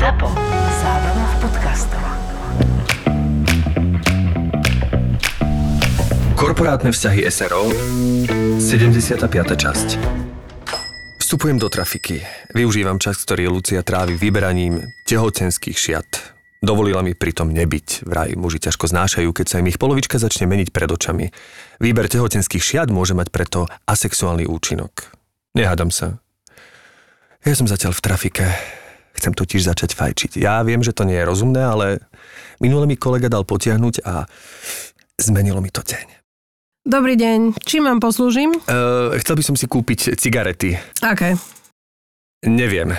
ZAPO. Zábrná v podcastov. Korporátne vzťahy SRO 75. časť Vstupujem do trafiky. Využívam čas, ktorý Lucia trávi vyberaním tehotenských šiat. Dovolila mi pritom nebyť. Vraj muži ťažko znášajú, keď sa im ich polovička začne meniť pred očami. Výber tehotenských šiat môže mať preto asexuálny účinok. Nehádam sa. Ja som zatiaľ v trafike. Chcem totiž začať fajčiť. Ja viem, že to nie je rozumné, ale minule mi kolega dal potiahnuť a zmenilo mi to deň. Dobrý deň, čím vám poslúžim? Uh, chcel by som si kúpiť cigarety. Aké? Neviem.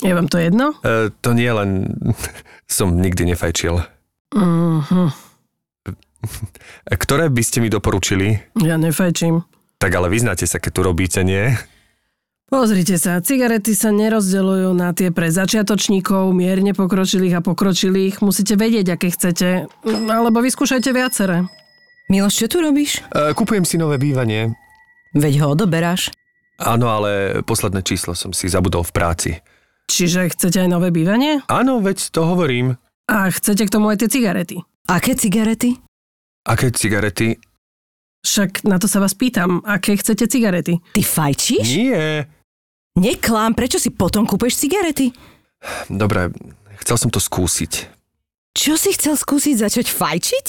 Je vám to jedno? Uh, to nie len... som nikdy nefajčil. Mhm. Ktoré by ste mi doporučili? Ja nefajčím. Tak ale vyznáte sa, keď tu robíte, nie? Pozrite sa, cigarety sa nerozdeľujú na tie pre začiatočníkov, mierne pokročilých a pokročilých. Musíte vedieť, aké chcete. Alebo vyskúšajte viaceré. Miloš, čo tu robíš? Uh, kupujem si nové bývanie. Veď ho odoberáš. Áno, ale posledné číslo som si zabudol v práci. Čiže chcete aj nové bývanie? Áno, veď to hovorím. A chcete k tomu aj tie cigarety? Aké cigarety? Aké cigarety? Však na to sa vás pýtam, aké chcete cigarety? Ty fajčíš? Nie. Neklám, prečo si potom kúpeš cigarety? Dobre, chcel som to skúsiť. Čo si chcel skúsiť začať fajčiť?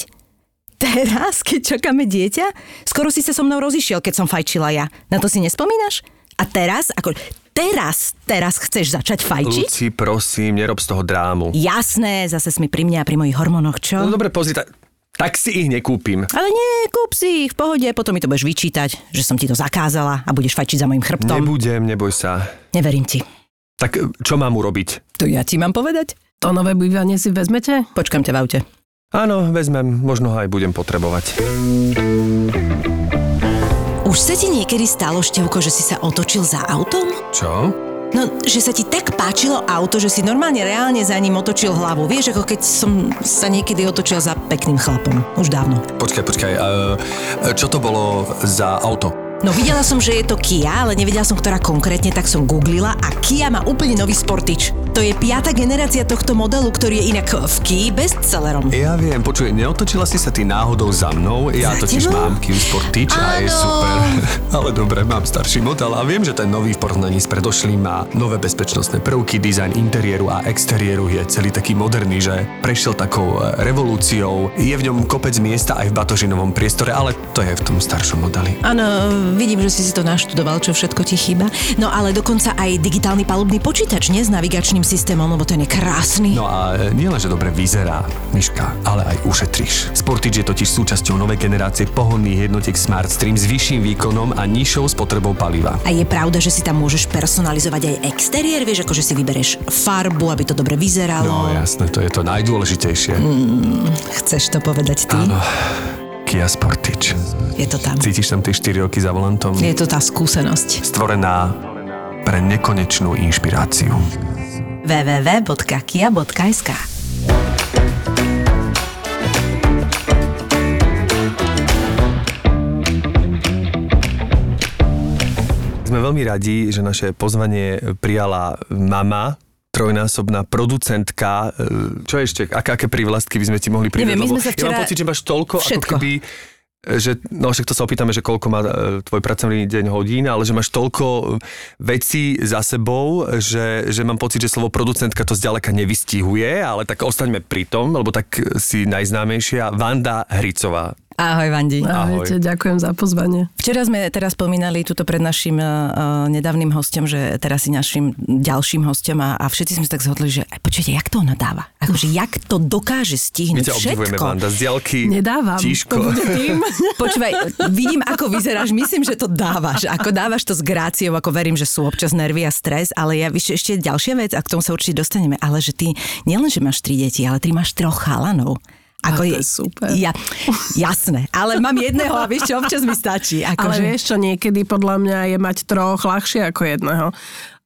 Teraz, keď čakáme dieťa? Skoro si sa so mnou rozišiel, keď som fajčila ja. Na to si nespomínaš? A teraz, ako teraz, teraz chceš začať fajčiť? Luci, prosím, nerob z toho drámu. Jasné, zase si mi pri mne a pri mojich hormónoch, čo? No dobre, pozri, ta- tak si ich nekúpim. Ale nie, kúp si ich v pohode, potom mi to budeš vyčítať, že som ti to zakázala a budeš fajčiť za mojim chrbtom. Nebudem, neboj sa. Neverím ti. Tak čo mám urobiť? To ja ti mám povedať? To nové bývanie si vezmete? Počkam ťa v aute. Áno, vezmem, možno ho aj budem potrebovať. Už sa ti niekedy stalo, Števko, že si sa otočil za autom? Čo? No, že sa ti tak páčilo auto, že si normálne reálne za ním otočil hlavu. Vieš, ako keď som sa niekedy otočil za pekným chlapom. Už dávno. Počkaj, počkaj, uh, čo to bolo za auto? No videla som, že je to Kia, ale nevedela som, ktorá konkrétne, tak som googlila a Kia má úplne nový Sportič. To je piata generácia tohto modelu, ktorý je inak v Kii bestsellerom. Ja viem, počuj, neotočila si sa ty náhodou za mnou? Ja Za totiž tebou? mám Kia Sportage a je super. Ale dobre, mám starší model a viem, že ten nový v porovnaní s predošlým má nové bezpečnostné prvky, dizajn interiéru a exteriéru je celý taký moderný, že prešiel takou e, revolúciou. Je v ňom kopec miesta aj v batožinovom priestore, ale to je v tom staršom modeli. Áno, vidím, že si si to naštudoval, čo všetko ti chýba. No ale dokonca aj digitálny palubný počítač, nie s navigačným systémom, lebo ten je krásny. No a e, nielen, že dobre vyzerá, Miška, ale aj ušetríš. Sportage je totiž súčasťou novej generácie pohonných jednotiek Smart Stream s vyšším výkonom a nižšou spotrebou paliva. A je pravda, že si tam môžeš personalizovať aj exteriér, vieš, akože si vybereš farbu, aby to dobre vyzeralo. No jasné, to je to najdôležitejšie. Chceš to povedať ty? Áno. Kia Sportage. Je to tam. Cítiš tam tie 4 roky za volantom? Je to tá skúsenosť. Stvorená pre nekonečnú inšpiráciu. www.kia.sk Sme veľmi radi, že naše pozvanie prijala mama, trojnásobná producentka. E, Čo ešte? Aké, aké prívlastky by sme ti mohli pridať? Neviem, my sme sa Ja včera- mám pocit, že máš toľko, Všetko. ako keby že, no však to sa opýtame, že koľko má e, tvoj pracovný deň hodín, ale že máš toľko vecí za sebou, že, že mám pocit, že slovo producentka to zďaleka nevystihuje, ale tak ostaňme pri tom, lebo tak si najznámejšia Vanda Hricová. Ahoj, Vandi. Ahoj. Ahojte, ďakujem za pozvanie. Včera sme teraz spomínali tuto pred našim uh, nedávnym hostom, že teraz si našim ďalším hostom a, a všetci sme sa tak zhodli, že aj počujete, jak to ona dáva? Akože, jak to dokáže My stihnúť ťa obdivujeme, všetko? Vanda, z diaľky. Nedávam. Tíško. To bude tým. Počúvaj, vidím, ako vyzeráš, myslím, že to dávaš. Ako dávaš to s gráciou, ako verím, že sú občas nervy a stres, ale ja víš, ešte ďalšia vec, a k tomu sa určite dostaneme, ale že ty nielen, že máš tri deti, ale ty máš troch chalanov. Ako A to je super. Ja, jasné, ale mám jedného a vieš čo, občas mi stačí. Ako Ale že- vieš čo, niekedy podľa mňa je mať troch ľahšie ako jedného.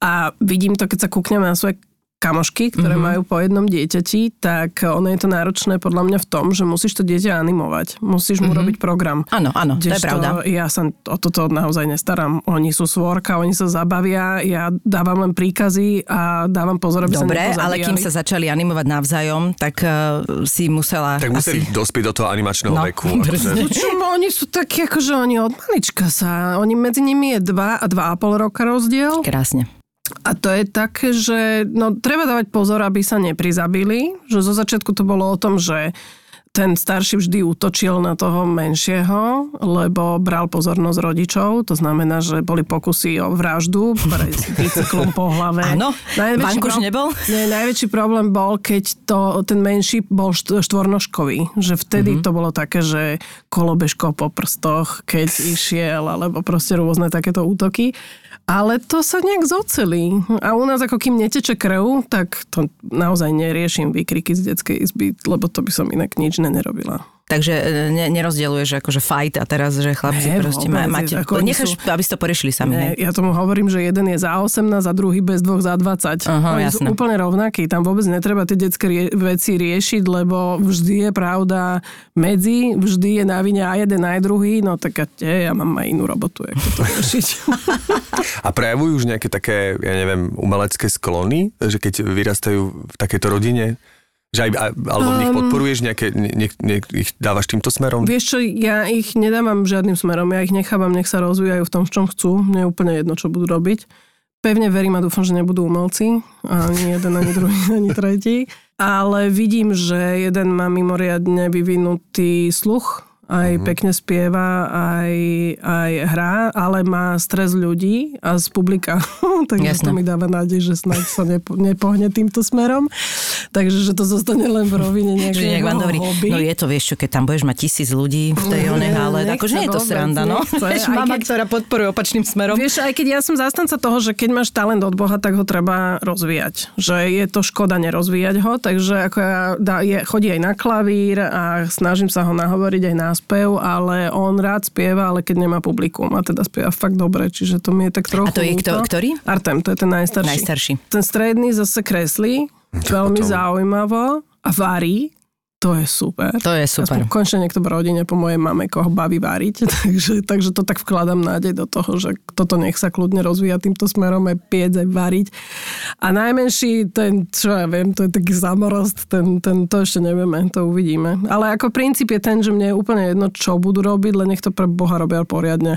A vidím to, keď sa kúkneme na svoje kamošky, ktoré mm-hmm. majú po jednom dieťati, tak ono je to náročné podľa mňa v tom, že musíš to dieťa animovať. Musíš mu mm-hmm. robiť program. Áno, áno, to je pravda. Ja sa o toto naozaj nestaram. Oni sú svorka, oni sa zabavia, ja dávam len príkazy a dávam pozor, aby Dobre, sa ale kým sa začali animovať navzájom, tak uh, si musela Tak museli asi... dospieť do toho animačného No, veku. akože- No čo, oni sú takí, akože oni od malička sa, oni medzi nimi je 2 a 2,5 roka rozdiel. Krásne. A to je také, že no, treba dávať pozor, aby sa neprizabili. Že zo začiatku to bolo o tom, že ten starší vždy útočil na toho menšieho, lebo bral pozornosť rodičov. To znamená, že boli pokusy o vraždu, bicyklom po hlave. Áno, Vankuš nebol? Nie, najväčší problém bol, keď to, ten menší bol št- štvornožkový. Že vtedy mm-hmm. to bolo také, že kolobežko po prstoch, keď išiel, alebo proste rôzne takéto útoky. Ale to sa nejak zocelí. A u nás ako kým neteče krv, tak to naozaj neriešim výkriky z detskej izby, lebo to by som inak nič nerobila. Takže e, ne, nerozdieluješ akože fight a teraz, že chlapci Ne, proste vôbec, má, máte... ako necháš, sú- aby si to porešili sami. Ne, ja tomu hovorím, že jeden je za 18 a druhý bez dvoch za 20. Aha, Oni sú jasné. úplne rovnakí. Tam vôbec netreba tie detské rie- veci riešiť, lebo vždy je pravda medzi, vždy je na vine aj jeden, aj druhý. No tak a tie, ja mám aj inú robotu, ako to riešiť. A prejavujú už nejaké také, ja neviem, umelecké sklony, že keď vyrastajú v takejto rodine, že aj, alebo v nich podporuješ nejaké, ne, ne, ich dávaš týmto smerom? Vieš čo, ja ich nedávam žiadnym smerom, ja ich nechávam, nech sa rozvíjajú v tom, v čom chcú. Mne je úplne jedno, čo budú robiť. Pevne verím a dúfam, že nebudú umelci, ani jeden, ani druhý, ani tretí. Ale vidím, že jeden má mimoriadne vyvinutý sluch, aj pekne spieva, aj, aj hrá, ale má stres ľudí a z publika. Takže Jasné. to mi dáva nádej, že snáď sa nepo, nepohne týmto smerom. Takže že to zostane len v rovine nejakého hobby. no je to, vieš čo, keď tam budeš mať tisíc ľudí v tej Nie, onej nechce akože nie je to sranda, no. Vieš, mama, keď- ktorá podporuje opačným smerom. Vieš, aj keď ja som zastanca toho, že keď máš talent od Boha, tak ho treba rozvíjať. Že je to škoda nerozvíjať ho, takže ako ja, dá, je, chodí aj na klavír a snažím sa ho nahovoriť aj na spev, ale on rád spieva, ale keď nemá publikum a teda spieva fakt dobre, čiže to mi je tak trochu A to je kto- ktorý? Artem, to je ten najstarší. Najstarší. Ten stredný zase kreslí, veľmi zaujímavo a varí. To je super. To je super. Aspoň končne niekto v rodine po mojej mame, koho baví variť. takže, takže to tak vkladám nádej do toho, že toto nech sa kľudne rozvíja týmto smerom, aj piec, aj variť. A najmenší, ten, čo ja viem, to je taký zamorost, ten, ten, to ešte nevieme, to uvidíme. Ale ako princíp je ten, že mne je úplne jedno, čo budú robiť, len nech to pre Boha robia poriadne.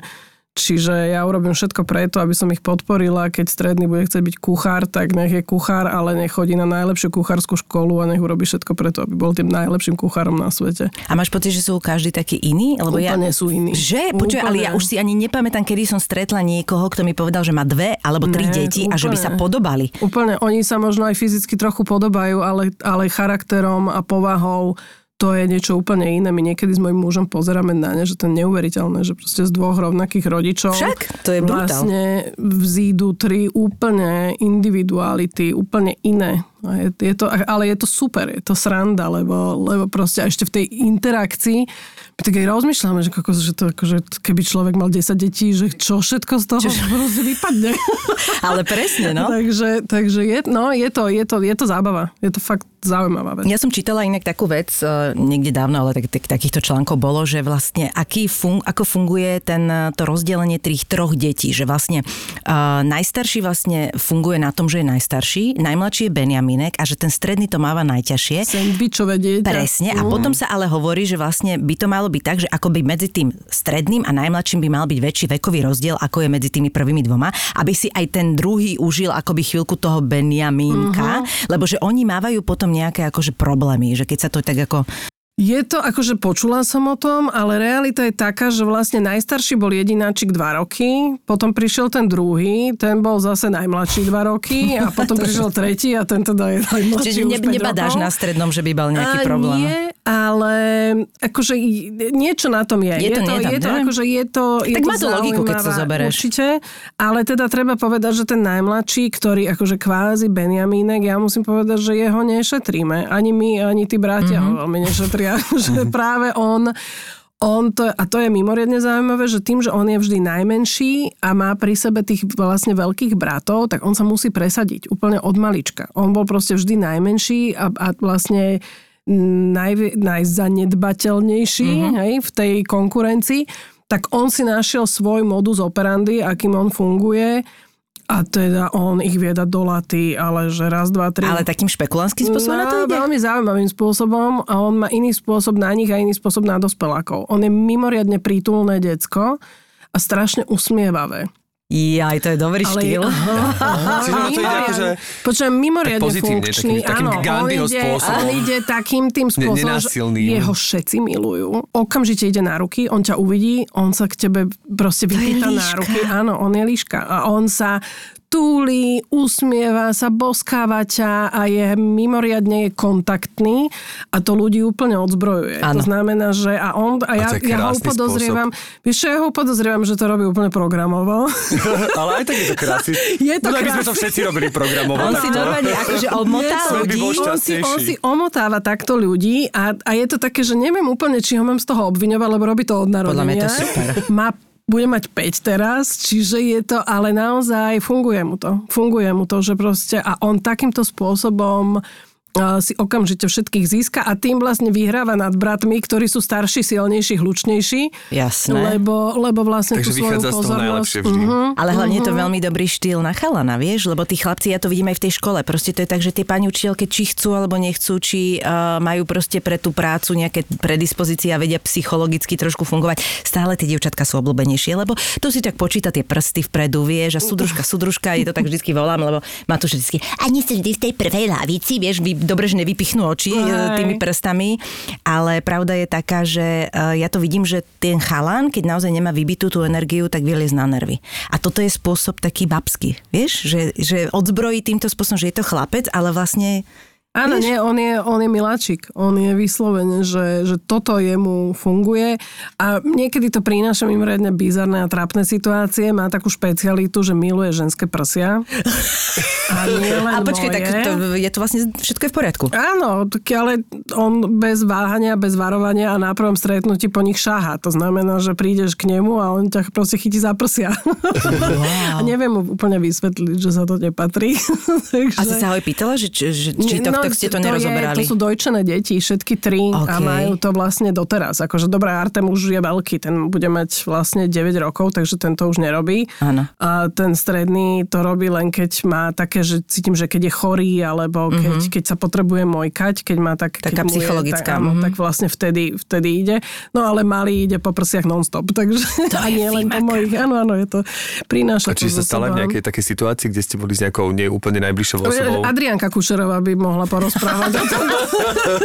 Čiže ja urobím všetko preto, aby som ich podporila. Keď stredný bude chcieť byť kuchár, tak nech je kuchár, ale nech chodí na najlepšiu kuchárskú školu a nech urobí všetko preto, aby bol tým najlepším kuchárom na svete. A máš pocit, že sú každý taký iný? Lebo Úplne ja, sú iní. Že? Počuj, ale ja Úplne. už si ani nepamätám, kedy som stretla niekoho, kto mi povedal, že má dve alebo tri Ne, deti a že by sa úplne. podobali. Úplne, oni sa možno aj fyzicky trochu podobajú, ale, ale charakterom a povahou to je niečo úplne iné. My niekedy s mojim mužom pozeráme na ne, že to je neuveriteľné, že proste z dvoch rovnakých rodičov Však, to je brutál. vlastne vzídu tri úplne individuality, úplne iné. A je, je to, ale je to super, je to sranda, lebo, lebo proste ešte v tej interakcii tak aj rozmýšľame, že, kokos, že to, akože, keby človek mal 10 detí, že čo všetko z toho proste vypadne. Ale presne, no. takže, takže je, no, je, to, je, to, je to zábava. Je to fakt zaujímavá vec. Ja som čítala inak takú vec, eh, niekde dávno, ale tak, tak, takýchto článkov bolo, že vlastne aký fun, ako funguje ten, eh, to rozdelenie tých troch detí, že vlastne uh, najstarší vlastne funguje na tom, že je najstarší, najmladší je Benjaminek a že ten stredný to máva najťažšie. Sandvičové dieťa. Presne, a potom sa ale hovorí, že vlastne by to malo byť tak, že akoby medzi tým stredným a najmladším by mal byť väčší vekový rozdiel, ako je medzi tými prvými dvoma, aby si aj ten druhý užil akoby chvíľku toho Benjamínka, lebo že oni mávajú potom nejaké akože problémy, že keď sa to tak ako... Je to, akože počula som o tom, ale realita je taká, že vlastne najstarší bol jedináčik 2 roky, potom prišiel ten druhý, ten bol zase najmladší 2 roky a potom prišiel tretí a ten teda je najmladší Čiže ne, 5 nebadáš rokov. na strednom, že by mal nejaký A problém. Nie, ale akože niečo na tom je. Je to- to, nie je je to ne? akože je to, je Tak to má to logiku, keď to zoberieš. Určite, ale teda treba povedať, že ten najmladší, ktorý akože kvázi Benjamínek, ja musím povedať, že jeho nešetríme. Ani my, ani tí bratia Mhm. mm-hmm. ho veľmi nešetria. že práve on on to, a to je mimoriadne zaujímavé, že tým, že on je vždy najmenší a má pri sebe tých vlastne veľkých bratov, tak on sa musí presadiť úplne od malička. On bol proste vždy najmenší a, a vlastne naj, najzanedbateľnejší mm-hmm. hej, v tej konkurencii, tak on si našiel svoj modus operandi, akým on funguje a teda on ich vie dať do laty, ale že raz, dva, tri. Ale takým špekulantským spôsobom na to No, ide? veľmi zaujímavým spôsobom a on má iný spôsob na nich a iný spôsob na dospelákov. On je mimoriadne prítulné decko a strašne usmievavé. Jaj, to je dobrý štýl. Čiže ono to ide akože... Počujem, mimoriadne funkčný. takým- takým áno, on ide, spôsobom. on ide takým tým spôsobom, že nenásilným. jeho všetci milujú. Okamžite ide na ruky, on ťa uvidí, on sa k tebe proste vypýta na ruky. Áno, on je líška. A on sa túli, usmieva sa, boskáva ťa a je mimoriadne je kontaktný a to ľudí úplne odzbrojuje. Áno. To znamená, že a on, a ja, to je ja ho krásny podozrievam, vieš čo, ja ho podozrievam, že to robí úplne programovo. Ale aj tak je to krásne. Je to no, by sme to všetci robili programovo. On si takto. normálne akože omotá ľudí. on si, on si omotáva takto ľudí a, a je to také, že neviem úplne, či ho mám z toho obviňovať, lebo robí to od narodenia. Podľa mňa je to super. Má bude mať 5 teraz, čiže je to, ale naozaj funguje mu to. Funguje mu to, že proste, a on takýmto spôsobom si okamžite všetkých získa a tým vlastne vyhráva nad bratmi, ktorí sú starší, silnejší, hlučnejší. Jasné. Lebo, lebo vlastne Takže tú svoju vychádza z toho pozornosť... najlepšie vždy. Mhm. Ale hlavne je to veľmi dobrý štýl na chalana, vieš, lebo tí chlapci, ja to vidím aj v tej škole, proste to je tak, že tie pani učiteľky či chcú alebo nechcú, či uh, majú proste pre tú prácu nejaké predispozície a vedia psychologicky trošku fungovať. Stále tie dievčatka sú obľúbenejšie, lebo to si tak počíta tie prsty vpredu, vieš, a súdružka, súdružka, je to tak vždycky volám, lebo má tu vždycky, a nie si vždy v tej prvej lavici, vieš, vy, dobre, že nevypichnú oči e, Aj. tými prstami, ale pravda je taká, že e, ja to vidím, že ten chalan, keď naozaj nemá vybitú tú energiu, tak vie liesť na nervy. A toto je spôsob taký babský, vieš, že, že odzbrojí týmto spôsobom, že je to chlapec, ale vlastne Áno, nie, on je, on je miláčik. On je vyslovene, že, že toto jemu funguje a niekedy to prináša mimoriadne bizarné a trápne situácie. Má takú špecialitu, že miluje ženské prsia. A, nie len A počkaj, moje. tak to, je to vlastne všetko je v poriadku. Áno, ale on bez váhania, bez varovania a na prvom stretnutí po nich šáha. To znamená, že prídeš k nemu a on ťa proste chytí za prsia. A neviem mu úplne vysvetliť, že sa to nepatrí. Takže... A si sa ho aj pýtala, že, že, či to, tak ste to, nerozoberali? Je, to sú dojčené deti, všetky tri a OK. majú to vlastne doteraz. Akože dobré, Artem už je veľký, ten bude mať vlastne 9 rokov, takže ten to už nerobí. Áno. A ten stredný to robí len keď má také, že cítim, že keď je chorý, alebo keď, keď sa potrebuje mojkať, keď má tak... Taká keď mu je, psychologická, Tak, áno, mhm. tak vlastne vtedy, vtedy ide. No ale malý ide po prsiach non-stop, takže To a je nie len po mojich. Áno, áno, je to prináša A či to sa stala v nejakej takej situácii, kde ste boli s nejakou neúplne najbližšou osobou? Adrianka Kušerová by mohla porozprávať o tom.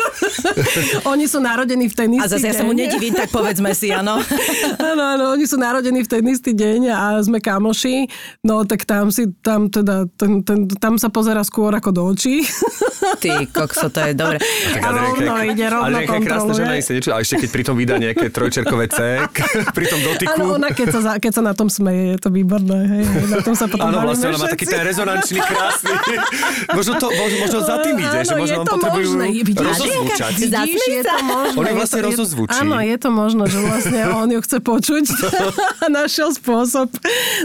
Oni sú narodení v ten istý A zase ja sa mu deň. nedivím, tak povedzme si, áno. Áno, áno, oni sú narodení v ten istý deň a sme kamoši, no tak tam si, tam teda, ten, ten, tam sa pozera skôr ako do očí. Ty kokso, to je dobre. A rovno ide, rovno Adrianka je krásna kontroluje. žena, niečo, a ešte keď pritom vydá nejaké trojčerkové C, pri tom dotyku. Áno, ona keď sa, za- keď sa na tom smeje, je to výborné. Hej, na tom sa potom Áno, vlastne ona má taký ten rezonančný, krásny. možno, to, možno, možno za tým ide, že možno je to potrebujú možné. Rozozvučať. Vidíš, je to možné. On ju vlastne rozozvučí. Áno, je to možné, že vlastne on ju chce počuť a našiel spôsob,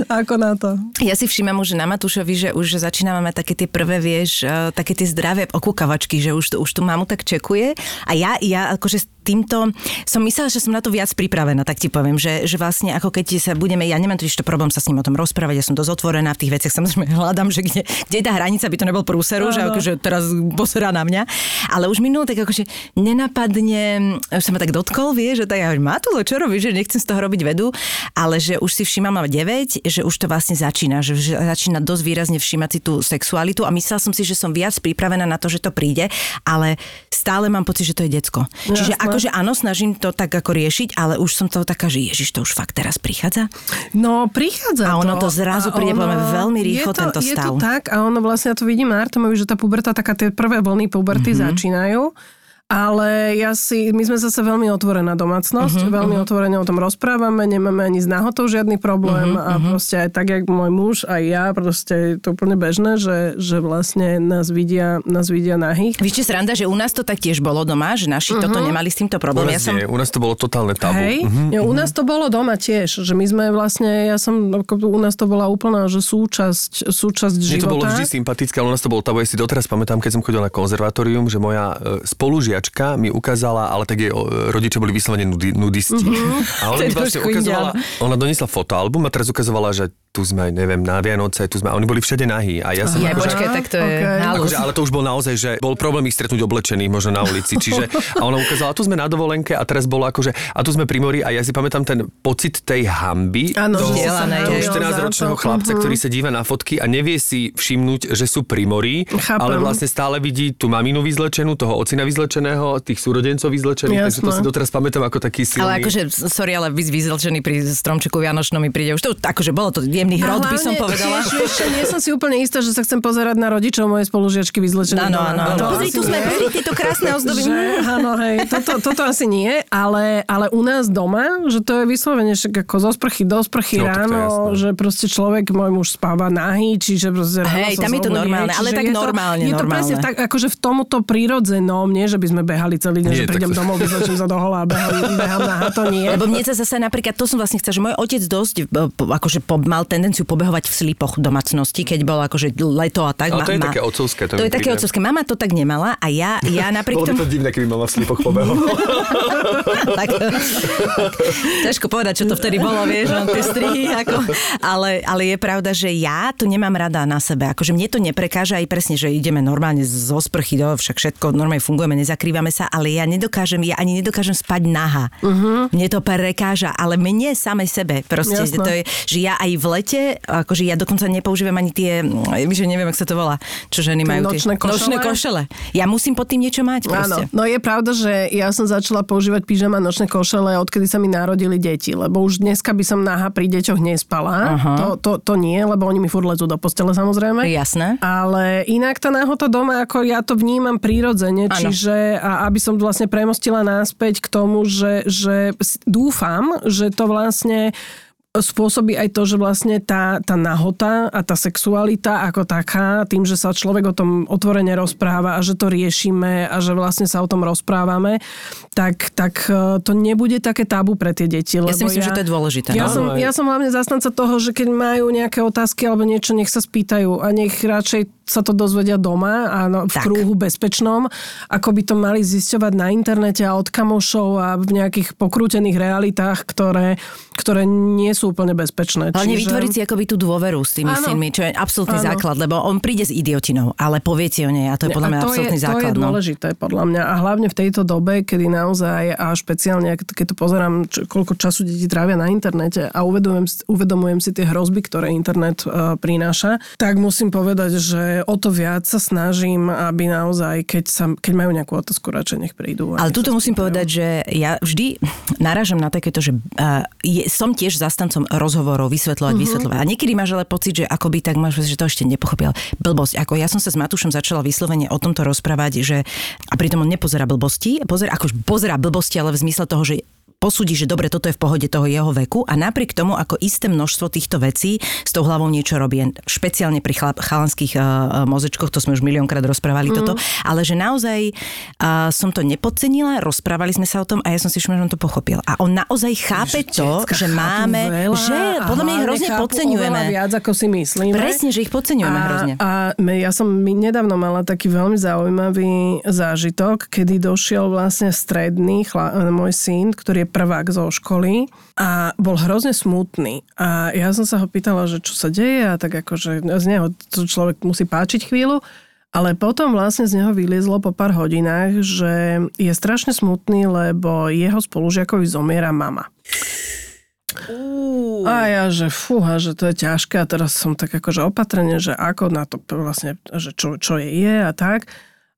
ako na to. Ja si všímam už na Matúšovi, že už začíname mať také tie prvé, vieš, eh, také tie zdravé okúkavačky, že už, už tu mamu tak čekuje. A ja, ja akože s týmto som myslela, že som na to viac pripravená, tak ti poviem, že, že vlastne ako keď sa budeme, ja nemám totiž to problém sa s ním o tom rozprávať, ja som dosť otvorená v tých veciach, samozrejme hľadám, že kde, kde je tá hranica, aby to nebol prúseru, že akože teraz poserá na mňa. Ale už minulo tak akože nenapadne, už sa ma tak dotkol, vie, že tak ja hovorím, Matulo, čo robíš, že nechcem z toho robiť vedu, ale že už si všímam mám 9, že už to vlastne začína, že, že začína dosť výrazne všímať si tú sexualitu a myslela som si, že som viac pripravená na to, že to príde, ale stále mám pocit, že to je decko. Čiže Jasné. akože áno, snažím to tak ako riešiť, ale už som toho taká, že ježiš, to už fakt teraz prichádza. No, prichádza A ono to zrazu A príde, mňa, veľmi rýchlo, je to, tento Je to stav. tak a ono vlastne, ja to vidím na Artemovi, že tá puberta, taká tie prvé vlny puberty Mhm. mm-hmm. začínajú. Ale ja si, my sme zase veľmi otvorená domácnosť, uh-huh, veľmi uh-huh. otvorene o tom rozprávame, nemáme ani s náhotou žiadny problém uh-huh, a proste aj tak, jak môj muž, aj ja, proste je to úplne bežné, že, že vlastne nás vidia, nás vidia nahých. Víš, sranda, že u nás to tak tiež bolo doma, že naši uh-huh. toto nemali s týmto U problém. nás, Ja som... nie, u nás to bolo totálne tabu. Hej, Mhm. ja, u nás to bolo doma tiež, že my sme vlastne, ja som, u nás to bola úplná, že súčasť, súčasť Mne života. to bolo vždy sympatické, ale u nás to bolo tabu. Ja si doteraz pamätám, keď som chodil na konzervatórium, že moja e, spolužiačka mi ukázala, ale tak jej o, rodičia boli vyslovene nudi, nudisti. A ona mi vlastne ukazovala, ona doniesla fotoalbum a teraz ukazovala, že tu sme, neviem, na Vianoce, tu sme, a oni boli všade nahí. A ja som Ja, akože- počkaj, tak to je okej. halus. Akože, ale to už bol naozaj, že bol problém ich stretnúť oblečených možno na ulici. Čiže, a ona ukázala, tu sme na dovolenke a teraz bolo akože, a tu sme pri mori a ja si pamätám ten pocit tej hamby Áno, toho, toho hambil 14-ročného za to. chlapca, Mhm. ktorý sa díva na fotky a nevie si všimnúť, že sú pri mori, Chápem. ale vlastne stále vidí tú maminu vyzlečenú, toho ocina vyzlečeného, tých súrodencov vyzlečených, takže to Jasné. si doteraz pamätám ako taký silný. Ale akože, sorry, ale byť vyzlčený pri stromčeku Vianočnom mi príde už to, akože bolo to jemný hrod, by som povedala. Vieš, nie som si úplne istá, že sa chcem pozerať na rodičov mojej spolužiačky vyzlečené. Áno, áno, Pozri, tu sme, pozri, tieto krásne ozdoby. Že, áno, hej, toto, toto asi nie, ale, ale u nás doma, že to je vyslovene však ako zo sprchy do sprchy No, ráno, že proste človek, môj muž spáva nahý, čiže proste ráno Hej, tam je to normálne, ale tak je to, normálne, Je to presne tak, akože v tomuto prírodzenom, nie, že by sme behali celý deň, že prídem domov, vyzlečím sa do hola a behám, behám nahá, to nie. Lebo mne sa zase napríklad, to som vlastne chcela, že môj otec dosť e, akože mal tendenciu pobehovať v slipoch v domácnosti, keď bol akože leto a tak. Ale to je také otcovské, to To je také otcovské. Mama to tak nemala a ja, ja napriek Bolo by tomu... to divné, keby mama v slipoch pobehol. tak, ťažko povedať, čo to vtedy bolo, vieš, no, tie strihy, ako, ale, ale je pravda, že ja to nemám rada na sebe. Akože mne to neprekáža aj presne, že ideme normálne zo sprchy, do, však všetko normálne fungujeme, nezakrývame sa, ale ja nedokážem, ja ani nedokážem spať naha. Uh-huh. Mne to prekáža, ale mne samej sebe. Proste, Jasné. to je, že ja aj v lete, akože ja dokonca nepoužívam ani tie, mm, že neviem, ako sa to volá, čo ženy Tie majú. nočné košele? nočné košele. Ja musím pod tým niečo mať proste. Áno, no je pravda, že ja som začala používať pyžama nočné košele, odkedy sa mi narodili deti, lebo už dneska by som naha pri deťoch nespala. To, to, to nie, lebo oni mi furt lezú do postele samozrejme. Jasné. Ale inak tá náhota doma, ako ja to vnímam prirodzene, Áno. čiže a aby som vlastne premostila náspäť k tomu, že, že dúfam, že to vlastne spôsobí aj to, že vlastne tá, tá nahota a tá sexualita ako taká, tým, že sa človek o tom otvorene rozpráva a že to riešime a že vlastne sa o tom rozprávame, tak, tak e, to nebude také tabu pre tie deti. Ja si myslím, že to je dôležité. Ja, no. som, ja som hlavne zastanca toho, že keď majú nejaké otázky alebo niečo, nech sa spýtajú a nech radšej sa to dozvedia doma a no, v Tak. krúhu bezpečnom, ako by to mali zisťovať na internete a od kamošov a v nejakých pokrútených realitách, ktoré, ktoré nie sú úplne bezpečné. Hlavne vytvoriť si akoby tú dôveru s tými synmi, čo je absolútny Áno. základ, lebo on príde s idiotinou, ale povie ti o nej a to je podľa mňa absolútny je, základ. To je no. dôležité podľa mňa a hlavne v tejto dobe, kedy naozaj a špeciálne, keď to pozerám, čo, koľko času deti trávia na internete a uvedomujem, uvedomujem si tie hrozby, ktoré internet uh, prináša, tak musím povedať, že o to viac sa snažím, aby naozaj, keď, sa, keď majú nejakú otázku, radšej nech prídu. Ale tuto musím spýtajú. povedať, že ja vždy narážam na takéto, že uh, je, som tiež zastancom rozhovorov, vysvetľovať, Mhm. uh-huh. vysvetľovať. A niekedy máš ale pocit, že akoby tak máš, že to ešte nepochopil. Blbosť. Ako ja som sa s Matúšom začala vyslovene o tomto rozprávať, že a pritom on nepozerá blbosti, pozera, akož pozerá blbosti, ale v zmysle toho, že posúdi, že dobre, toto je v pohode toho jeho veku a napriek tomu, ako isté množstvo týchto vecí s tou hlavou niečo robí, špeciálne pri chlap, chalanských uh, mozečkoch, to sme už miliónkrát rozprávali mm. toto, ale že naozaj uh, som to nepodcenila, rozprávali sme sa o tom a ja som si všimla, že on to pochopil. A on naozaj chápe to, Decka že máme, veľa že podľa mňa ich hrozne podceňujeme. viac, ako si myslíme. Presne, že ich podceňujeme a, hrozne. A ja som mi nedávno mala taký veľmi zaujímavý zážitok, kedy došiel vlastne stredný chla, môj syn, ktorý je prvák zo školy a bol hrozne smutný. A ja som sa ho pýtala, že čo sa deje a tak akože z neho to človek musí páčiť chvíľu. Ale potom vlastne z neho vyliezlo po pár hodinách, že je strašne smutný, lebo jeho spolužiakovi zomiera mama. A ja, že fúha, že to je ťažké a teraz som tak akože opatrne, že ako na to vlastne, že čo, čo je, je a tak.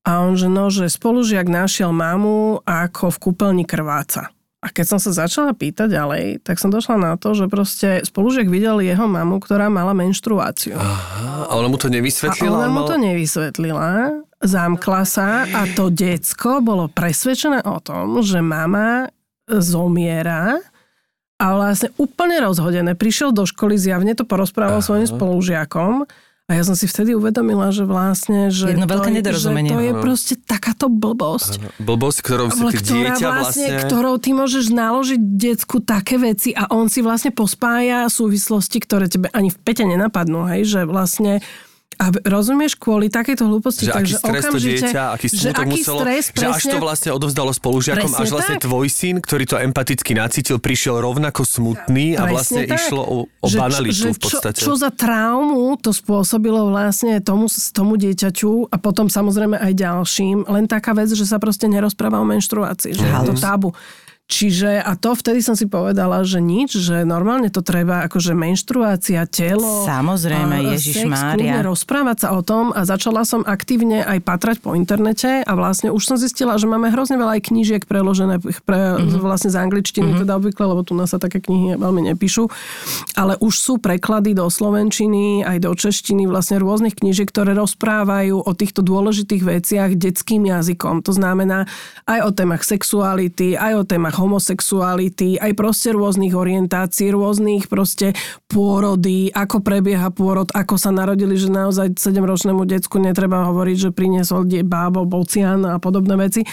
A on, že no, že spolužiak našiel mamu ako v kúpeľni krváca. A keď som sa začala pýtať ďalej, tak som došla na to, že proste spolužiak videl jeho mamu, ktorá mala menštruáciu. Aha, a ona mu to A nevysvetlila? ona on mu to nevysvetlila zamkla sa a to decko bolo presvedčené o tom, že mama zomiera a vlastne úplne rozhodené. Prišiel do školy, zjavne to porozprával Aha. svojim spolužiakom a ja som si vtedy uvedomila, že vlastne, že, Jedno to, veľké je, nedorozumenie. že to je proste takáto blbosť. Blbosť, ktorou si ty ktorá dieťa vlastne, vlastne... ktorou ty môžeš naložiť decku také veci a on si vlastne pospája súvislosti, ktoré tebe ani v pete nenapadnú, hej, že vlastne a rozumieš, kvôli takejto hlúposti, Že aký takže stres to dieťa, aký že smutok aký muselo, stres, že až presne, to vlastne odovzdalo spolužiakom, Presne až vlastne tak. tvoj syn, ktorý to empaticky nacítil, prišiel rovnako smutný a Presne vlastne tak. išlo o, o Že banalitu že v podstate. Čo, čo za traumu to spôsobilo vlastne tomu, tomu dieťaťu a potom samozrejme aj ďalším. Len taká vec, že sa proste nerozpráva o menštruácii, že je to tabu. Čiže, a to vtedy som si povedala, že nič, že normálne to treba, akože menštruácia, telo. Samozrejme, Ježiš sex, Mária. rozprávať sa o tom a začala som aktívne aj patrať po internete a vlastne už som zistila, že máme hrozne veľa aj knížiek preložené pre, mm-hmm. vlastne z angličtiny, mm-hmm. teda obvykle, lebo tu nás sa také knihy veľmi nepíšu, ale už sú preklady do slovenčiny, aj do češtiny, vlastne rôznych knížiek, ktoré rozprávajú o týchto dôležitých veciach detským jazykom. To znamená aj o témach sexuality, aj o témach homosexuality, aj proste rôznych orientácií, rôznych proste pôrody, ako prebieha pôrod, ako sa narodili, že naozaj 7-ročnému decku netreba hovoriť, že priniesol die bábo, bocian a podobné veci.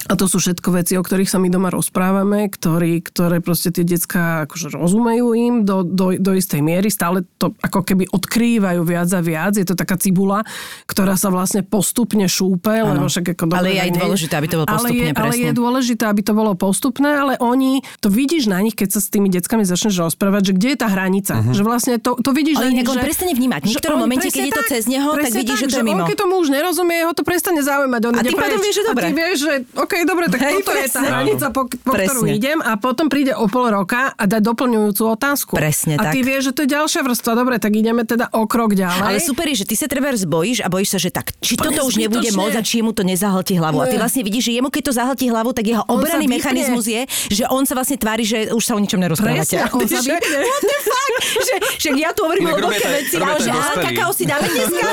A to sú všetko veci, o ktorých sa my doma rozprávame, ktorý, ktoré proste tie decka akože rozumejú im do, do, do istej miery, stále to ako keby odkrývajú viac a viac, je to taká cibula, ktorá sa vlastne postupne šúpe, ano. lebo však ako Ale dobre, je aj dôležité, aby to bolo postupne, ale je, ale presne. je dôležité, aby to bolo postupné, ale oni, to vidíš na nich, keď sa s tými deckami začneš rozprávať, že kde je tá hranica, Mhm. že vlastne to, to vidíš Ale na nich, on že, prestane vnímať. V niektorom momente, keď presne je to cez neho, tak vidíš, že to je on mimo. keď tomu už nerozumie, ho to prestane zaujímať. On A preč. vieš, že A dobre. ty vieš, že OK, dobre, tak Hej, toto je tá presne. hranica, po, po ktorú Presne. idem a potom príde o pol roka a dá doplňujúcu otázku. Presne a ty tak. vieš, že to je ďalšia vrstva. Dobre, tak ideme teda o krok ďalej. Ale super je, že ty sa treba bojíš a bojíš sa, že tak, či Úplne toto už nebude môcť a či mu to nezahltí hlavu. A ty Nie. vlastne vidíš, že jemu keď to zahltí hlavu, tak jeho obranný mechanizmus je, že on sa vlastne tvári, že už sa o ničom nerozprávate. Presne, on sa Že- vypne. What the fuck? Že, že ja tu hovorím hlboké veci, ale že kakao si dáme dneska.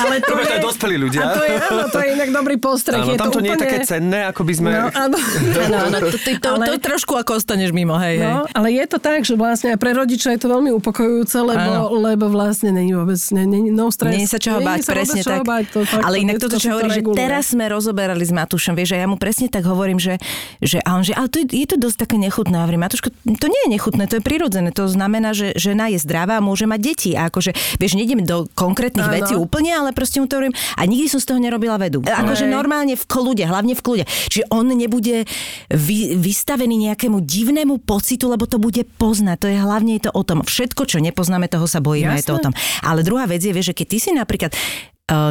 ale to je, dospelí ľudia. A to je, áno, to je inak dobrý postreh. Áno, tam to nie je také cenné, ako by sme... No, áno. Áno, áno, to, to, to, Ale- to, trošku ako ostaneš mimo, hej, hej. No, ale je to tak, že vlastne aj pre rodiča je to veľmi upokojujúce, lebo, lebo vlastne není vôbec, nie, no stres. Nie sa čoho Není báť, presne čoho tak. Báť, to fakt, ale to inak toto, čo hovorí, že teraz sme rozoberali s Matúšom, vieš, a ja mu presne tak hovorím, že, že, a on, že ale to je, je to dosť také nechutné. Hovorím, Matúško, to nie je nechutné, to je prirodzené. To znamená, že žena je zdravá a môže mať deti. A akože, vieš, nejdem do konkrétnych Áno. vecí úplne, ale proste mu to hovorím. A nikdy som z toho nerobila vedu. Akože normálne v kľude, hlavne v kľude. Čiže on nebude vy, vystavený nejakému divnému pocitu, lebo to bude poznať. To je hlavne je to o tom. Všetko, čo nepoznáme, toho sa bojíme, je to o tom. Ale druhá vec je, vieš, že keď ty si napríklad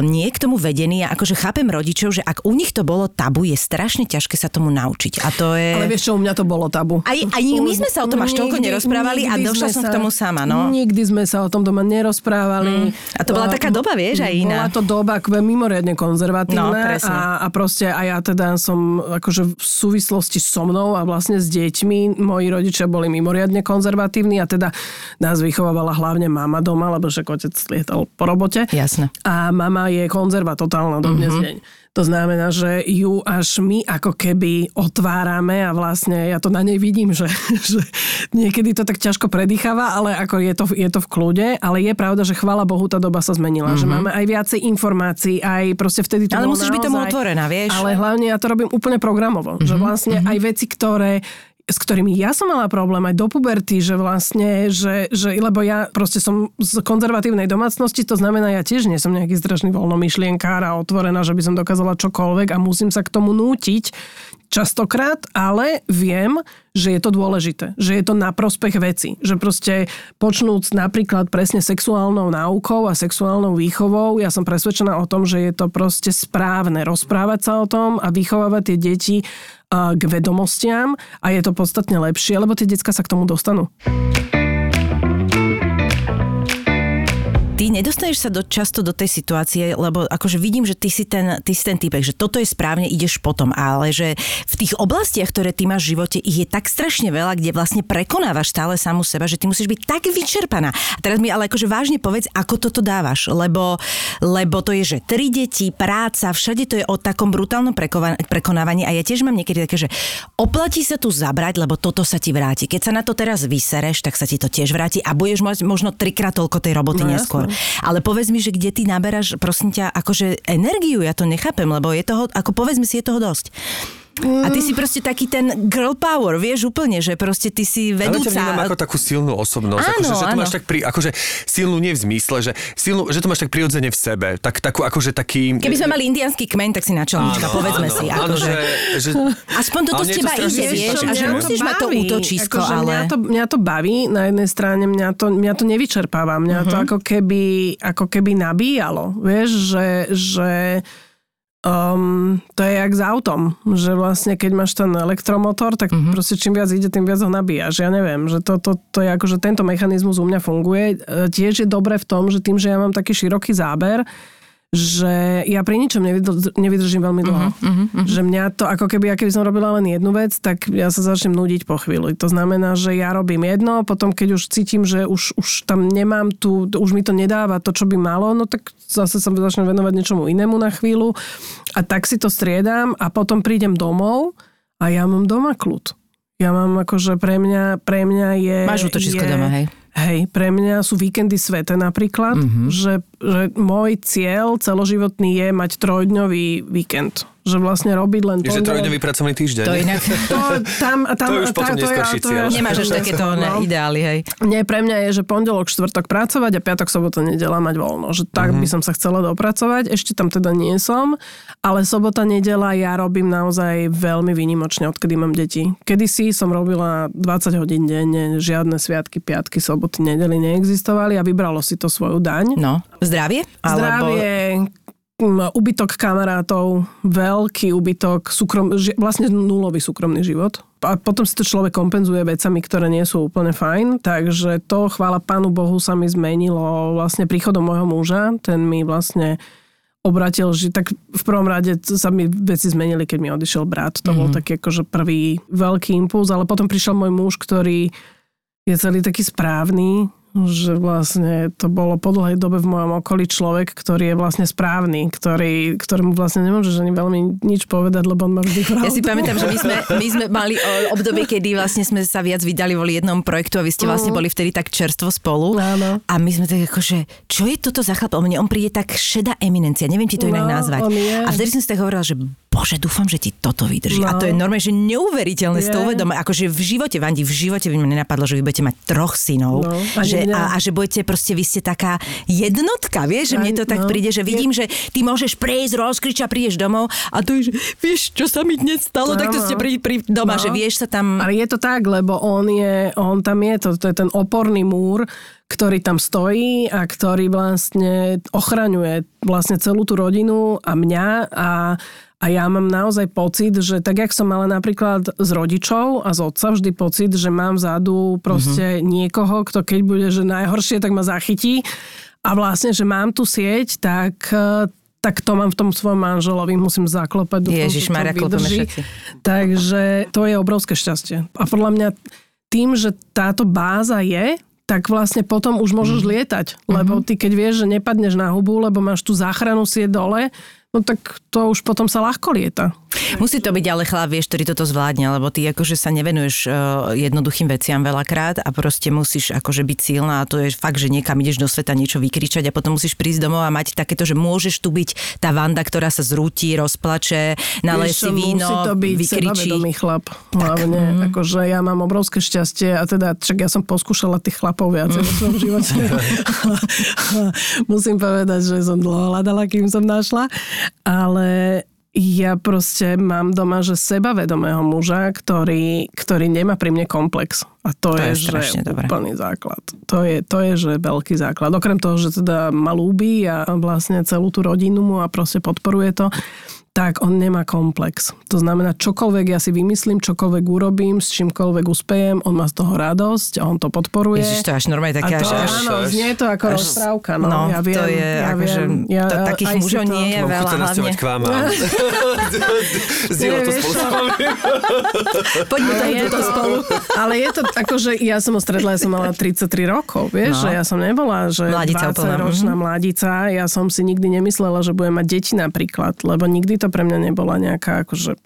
nie k tomu vedený a akože chápem rodičov, že ak u nich to bolo tabu, je strašne ťažké sa tomu naučiť. A to je... Ale vieš čo, u mňa to bolo tabu. Aj- aj my sme sa o tom až toľko nerozprávali a došla som k sa- tomu sama, no. Nikdy sme sa o tom doma nerozprávali. A to bola taká doba, vieš, aj iná. Bola to doba mimoriadne konzervatívna No, presne. a, a proste aj ja teda som akože v súvislosti so mnou a vlastne s deťmi, moji rodičia boli mimoriadne konzervatívni a teda nás vychovávala hlavne mama doma, lebo však otec lietal po robote. Jasné. A mama je konzerva totálna do dnes deň. To znamená, že ju až my ako keby otvárame a vlastne ja to na nej vidím, že, že niekedy to tak ťažko predýcháva, ale ako je to, je to v kľude, ale je pravda, že chvála Bohu tá doba sa zmenila, že máme aj viacej informácií, aj proste vtedy to Ale musíš byť tomu naozaj- otvorená, vieš. Ale hlavne ja to robím úplne programovo, že vlastne aj veci, ktoré s ktorými ja som mala problém aj do puberty, že vlastne, že, že lebo ja proste som z konzervatívnej domácnosti, to znamená, ja tiež nie som nejaký strašný voľnomyšlienkár a otvorená, že by som dokázala čokoľvek a musím sa k tomu nútiť častokrát, ale viem, že je to dôležité, že je to na prospech veci, že proste počnúc napríklad presne sexuálnou náukou a sexuálnou výchovou, ja som presvedčená o tom, že je to proste správne rozprávať sa o tom a vychovávať tie deti k vedomostiam a je to podstatne lepšie, lebo tie decka sa k tomu dostanú. Nedostaneš sa do, často do tej situácie, lebo akože vidím, že ty si ten, ty si ten typek, že toto je správne, ideš potom, ale že v tých oblastiach, ktoré ty máš v živote, ich je tak strašne veľa, kde vlastne prekonávaš stále samu seba, že ty musíš byť tak vyčerpaná. A teraz mi ale akože vážne povedz, ako toto dávaš, lebo, lebo to je, že tri deti, práca, všade to je o takom brutálnom prekova- prekonávaní a ja tiež mám niekedy také, že oplatí sa tu zabrať, lebo toto sa ti vráti. Keď sa na to teraz vysereš, tak sa ti to tiež vráti a budeš mať možno trikrát toľko tej roboty No, neskôr. Ale povedz mi, že kde ty naberáš, prosím ťa, akože energiu, ja to nechápem, lebo je toho, ako povedz mi si, je toho dosť. A ty si proste taký ten girl power, vieš úplne, že proste ty si Ale ťa vedúca. vnímam ako takú silnú osobnosť. Áno, akože, že to áno. máš tak pri, akože silnú nie v zmysle, že, silnú, že to máš tak prirodzene v sebe. Tak, takú akože taký... Keby sme mali indianský kmeň, tak si načelníčka, povedzme si. áno, Akože. že, že, Aspoň toto z teba ide, vieš, a že musíš mať to útočisko, akože ale... Mňa to, mňa to baví, na jednej strane mňa to, mňa to nevyčerpáva, mňa Mhm. to ako keby, ako keby nabíjalo, vieš, že, že um, to je jak s autom, že vlastne keď máš ten elektromotor, tak Mhm. proste čím viac ide, tým viac ho nabíjaš. Ja neviem, že to, to, to je ako, že tento mechanizmus u mňa funguje. E, Tiež je dobre v tom, že tým, že ja mám taký široký záber, že ja pri ničom nevydr- nevydržím veľmi dlho. Mhm, Že mňa to, ako keby, ja keby som robila len jednu vec, tak ja sa začnem nudiť po chvíli. To znamená, že ja robím jedno, potom keď už cítim, že už, už tam nemám tu, už mi to nedáva to, čo by malo, no tak zase sa začnem venovať niečomu inému na chvíľu a tak si to striedam a potom prídem domov a ja mám doma kľud. Ja mám akože pre mňa, pre mňa je... Máš útočisko je, doma, hej? Hej, pre mňa sú víkendy svete napríklad, Mhm. mm-hmm. že, že môj cieľ celoživotný je mať trojdňový víkend. Že vlastne robiť len že pondelok- trojdňový pracovný týždeň. To inak... To, tam, tam, To je už tá- potom to to cieľ. až- Nemáš až takéto No. ideály, hej. Nie, pre mňa je, že pondelok, štvrtok pracovať a piatok, sobota, nedela mať voľno. Že tak Mhm. by som sa chcela dopracovať. Ešte tam teda nie som, ale sobota, nedela ja robím naozaj veľmi výnimočne, odkedy mám deti. Kedysi som robila 20 hodín denne, žiadne sviatky, piatky, soboty, nedely neexistovali a vybralo si to svoju daň. No, zdravie? Zdravie, m, ubytok kamarátov, veľký ubytok, súkrom, vlastne nulový súkromný život. A potom si to človek kompenzuje vecami, ktoré nie sú úplne fajn, takže to, chvála Pánu Bohu, sa mi zmenilo vlastne príchodom môjho muža. Ten mi vlastne obratil, že tak v prvom rade sa mi veci zmenili, keď mi odišiel brat. To mm-hmm. bol taký akože prvý veľký impuls, ale potom prišiel môj muž, ktorý je celý taký správny, že vlastne to bolo po dlhej dobe v mojom okolí človek, ktorý je vlastne správny, ktorý, ktorému vlastne nemôžeš ani veľmi nič povedať, lebo on má vždy pravdu. Ja si pamätám, že my sme, my sme mali obdobie, kedy vlastne sme sa viac vydali voli jednom projektu a vy ste vlastne boli vtedy tak čerstvo spolu. Áno. A my sme tak akože, čo je toto za chlap? O mne on príde tak šedá eminencia, neviem ti to inak No, nazvať. on je. A vtedy som si tak hovorila, že bože, dúfam, že ti toto vydrží. A No. to je normálne, že neuveriteľné si to Je. uvedom. Akože v živote, Vandi, v živote by mi nenapadlo, že vy budete mať troch synov. No, že, a, a, že budete proste, vy ste taká jednotka, vieš, že mne to tak no. príde, že vidím, že ty môžeš prejsť, rozkričať a prídeš domov a to je, že vieš, čo sa mi dnes stalo, tak to ste pri, pri doma, No. že vieš sa tam... Ale je to tak, lebo on, je, on tam je, to, to je ten oporný múr, ktorý tam stojí a ktorý vlastne ochraňuje vlastne celú tú rodinu a mňa a a ja mám naozaj pocit, že tak, jak som mala napríklad z rodičov a z otca vždy pocit, že mám vzadu proste mm-hmm. niekoho, kto keď bude, že najhoršie, tak ma zachytí. A vlastne, že mám tu sieť, tak eh, tak to mám v tom svojom manželovi, musím zaklopať. to Ježišmarja, klopeme. Takže to je obrovské šťastie. A podľa mňa tým, že táto báza je, tak vlastne potom už môžeš Mhm. lietať. Lebo ty keď vieš, že nepadneš na hubu, lebo máš tú záchranu sieť dole, no tak to už potom sa ľahko lieta. Musí to byť ale chlap, vieš, ktorý toto zvládne, lebo ty akože sa nevenuješ uh, jednoduchým veciam veľakrát a proste musíš akože byť silná a to je fakt, že niekam ideš do sveta niečo vykričať a potom musíš prísť domov a mať takéto, že môžeš tu byť tá Vanda, ktorá sa zrúti, rozplače, nalej Vieš si víno, musí to byť vykričí. chlap. Hlavne, mm. akože ja mám obrovské šťastie a teda, však ja som poskúšala tých chlapov viacej vo svojom živote. Musím povedať, že som dlho hľadala, kým som našla. Ale ja proste mám doma, že sebavedomého muža, ktorý, ktorý nemá pri mne komplex. A to, To je, je že dobré. úplný základ. To je, to je, že veľký základ. Okrem toho, že teda ma ľúbi a vlastne celú tú rodinu mu a proste podporuje to, tak on nemá komplex. To znamená, čokoľvek ja si vymyslím, čokoľvek urobím, s čímkoľvek uspejem, on má z toho radosť, on to podporuje. Ježiš, to je až normálne a také, to, až, až, áno, znie to ako až- rozprávka. No, no, ja viem, to je ja akože, viem. Ja, ta- takých mužov to- nie je Mám veľa, hlavne. k vám a zdieľať to spolu vami. Poďme to je to spolu. Ale je to ako, že ja som ho stretla, ja som mala 33 rokov, vieš, No. že ja som nebola, že Mladica úplná, 20 ročná mladica, ja som si nikdy nemyslela, že budem mať deti napríklad, lebo nikdy to pre mňa nebola nejaká akože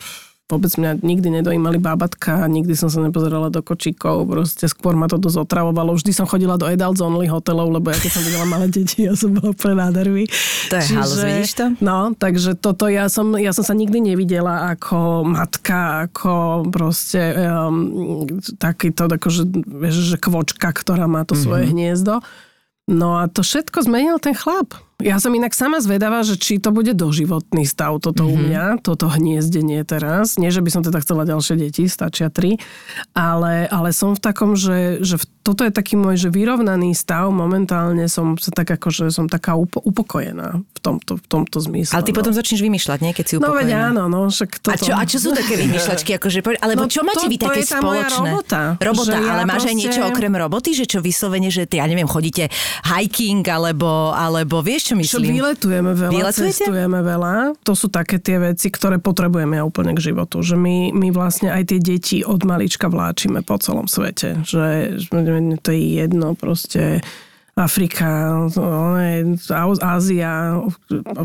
vôbec mňa nikdy nedojímali bábatka, nikdy som sa nepozerala do kočíkov, proste skôr ma to dosť otravovalo. Vždy som chodila do adults only hotelov, lebo ja keď som videla malé deti, ja som bola úplne nervy. To je halus, vidíš to? No, takže toto ja som, ja som sa nikdy nevidela ako matka, ako proste um, takýto, akože, vieš, že kvočka, ktorá má to svoje Mhm. hniezdo. No a to všetko zmenil ten chlap. Ja som inak sama zvedavá, že či to bude doživotný stav toto Mhm. u mňa, toto hniezdenie teraz. Nie, že by som teda chcela ďalšie deti, stačia tri, ale, ale som v takom, že, že toto je taký môj že vyrovnaný stav. Momentálne som sa tak akože som taká upo- upokojená v tomto, v tomto zmysle. Ale ty no. potom začneš vymýšľať, nie? Keď si No veď upokojená. áno, no však toto... A čo, a čo sú také vymýšľačky? Akože, alebo No čo máte to- vy to také moja spoločné? robota, Robota, že ja ale máš aj proste- niečo okrem roboty? Že čo vyslovene, že ty, ja neviem, chodíte hiking, alebo, alebo vieš, čo Čo myslím? vyletujeme veľa, Vyletujete? cestujeme veľa. To sú také tie veci, ktoré potrebujeme úplne k životu. Že my, my vlastne aj tie deti od malička vláčime po celom svete. Že, že to je jedno proste Afrika, Ázia,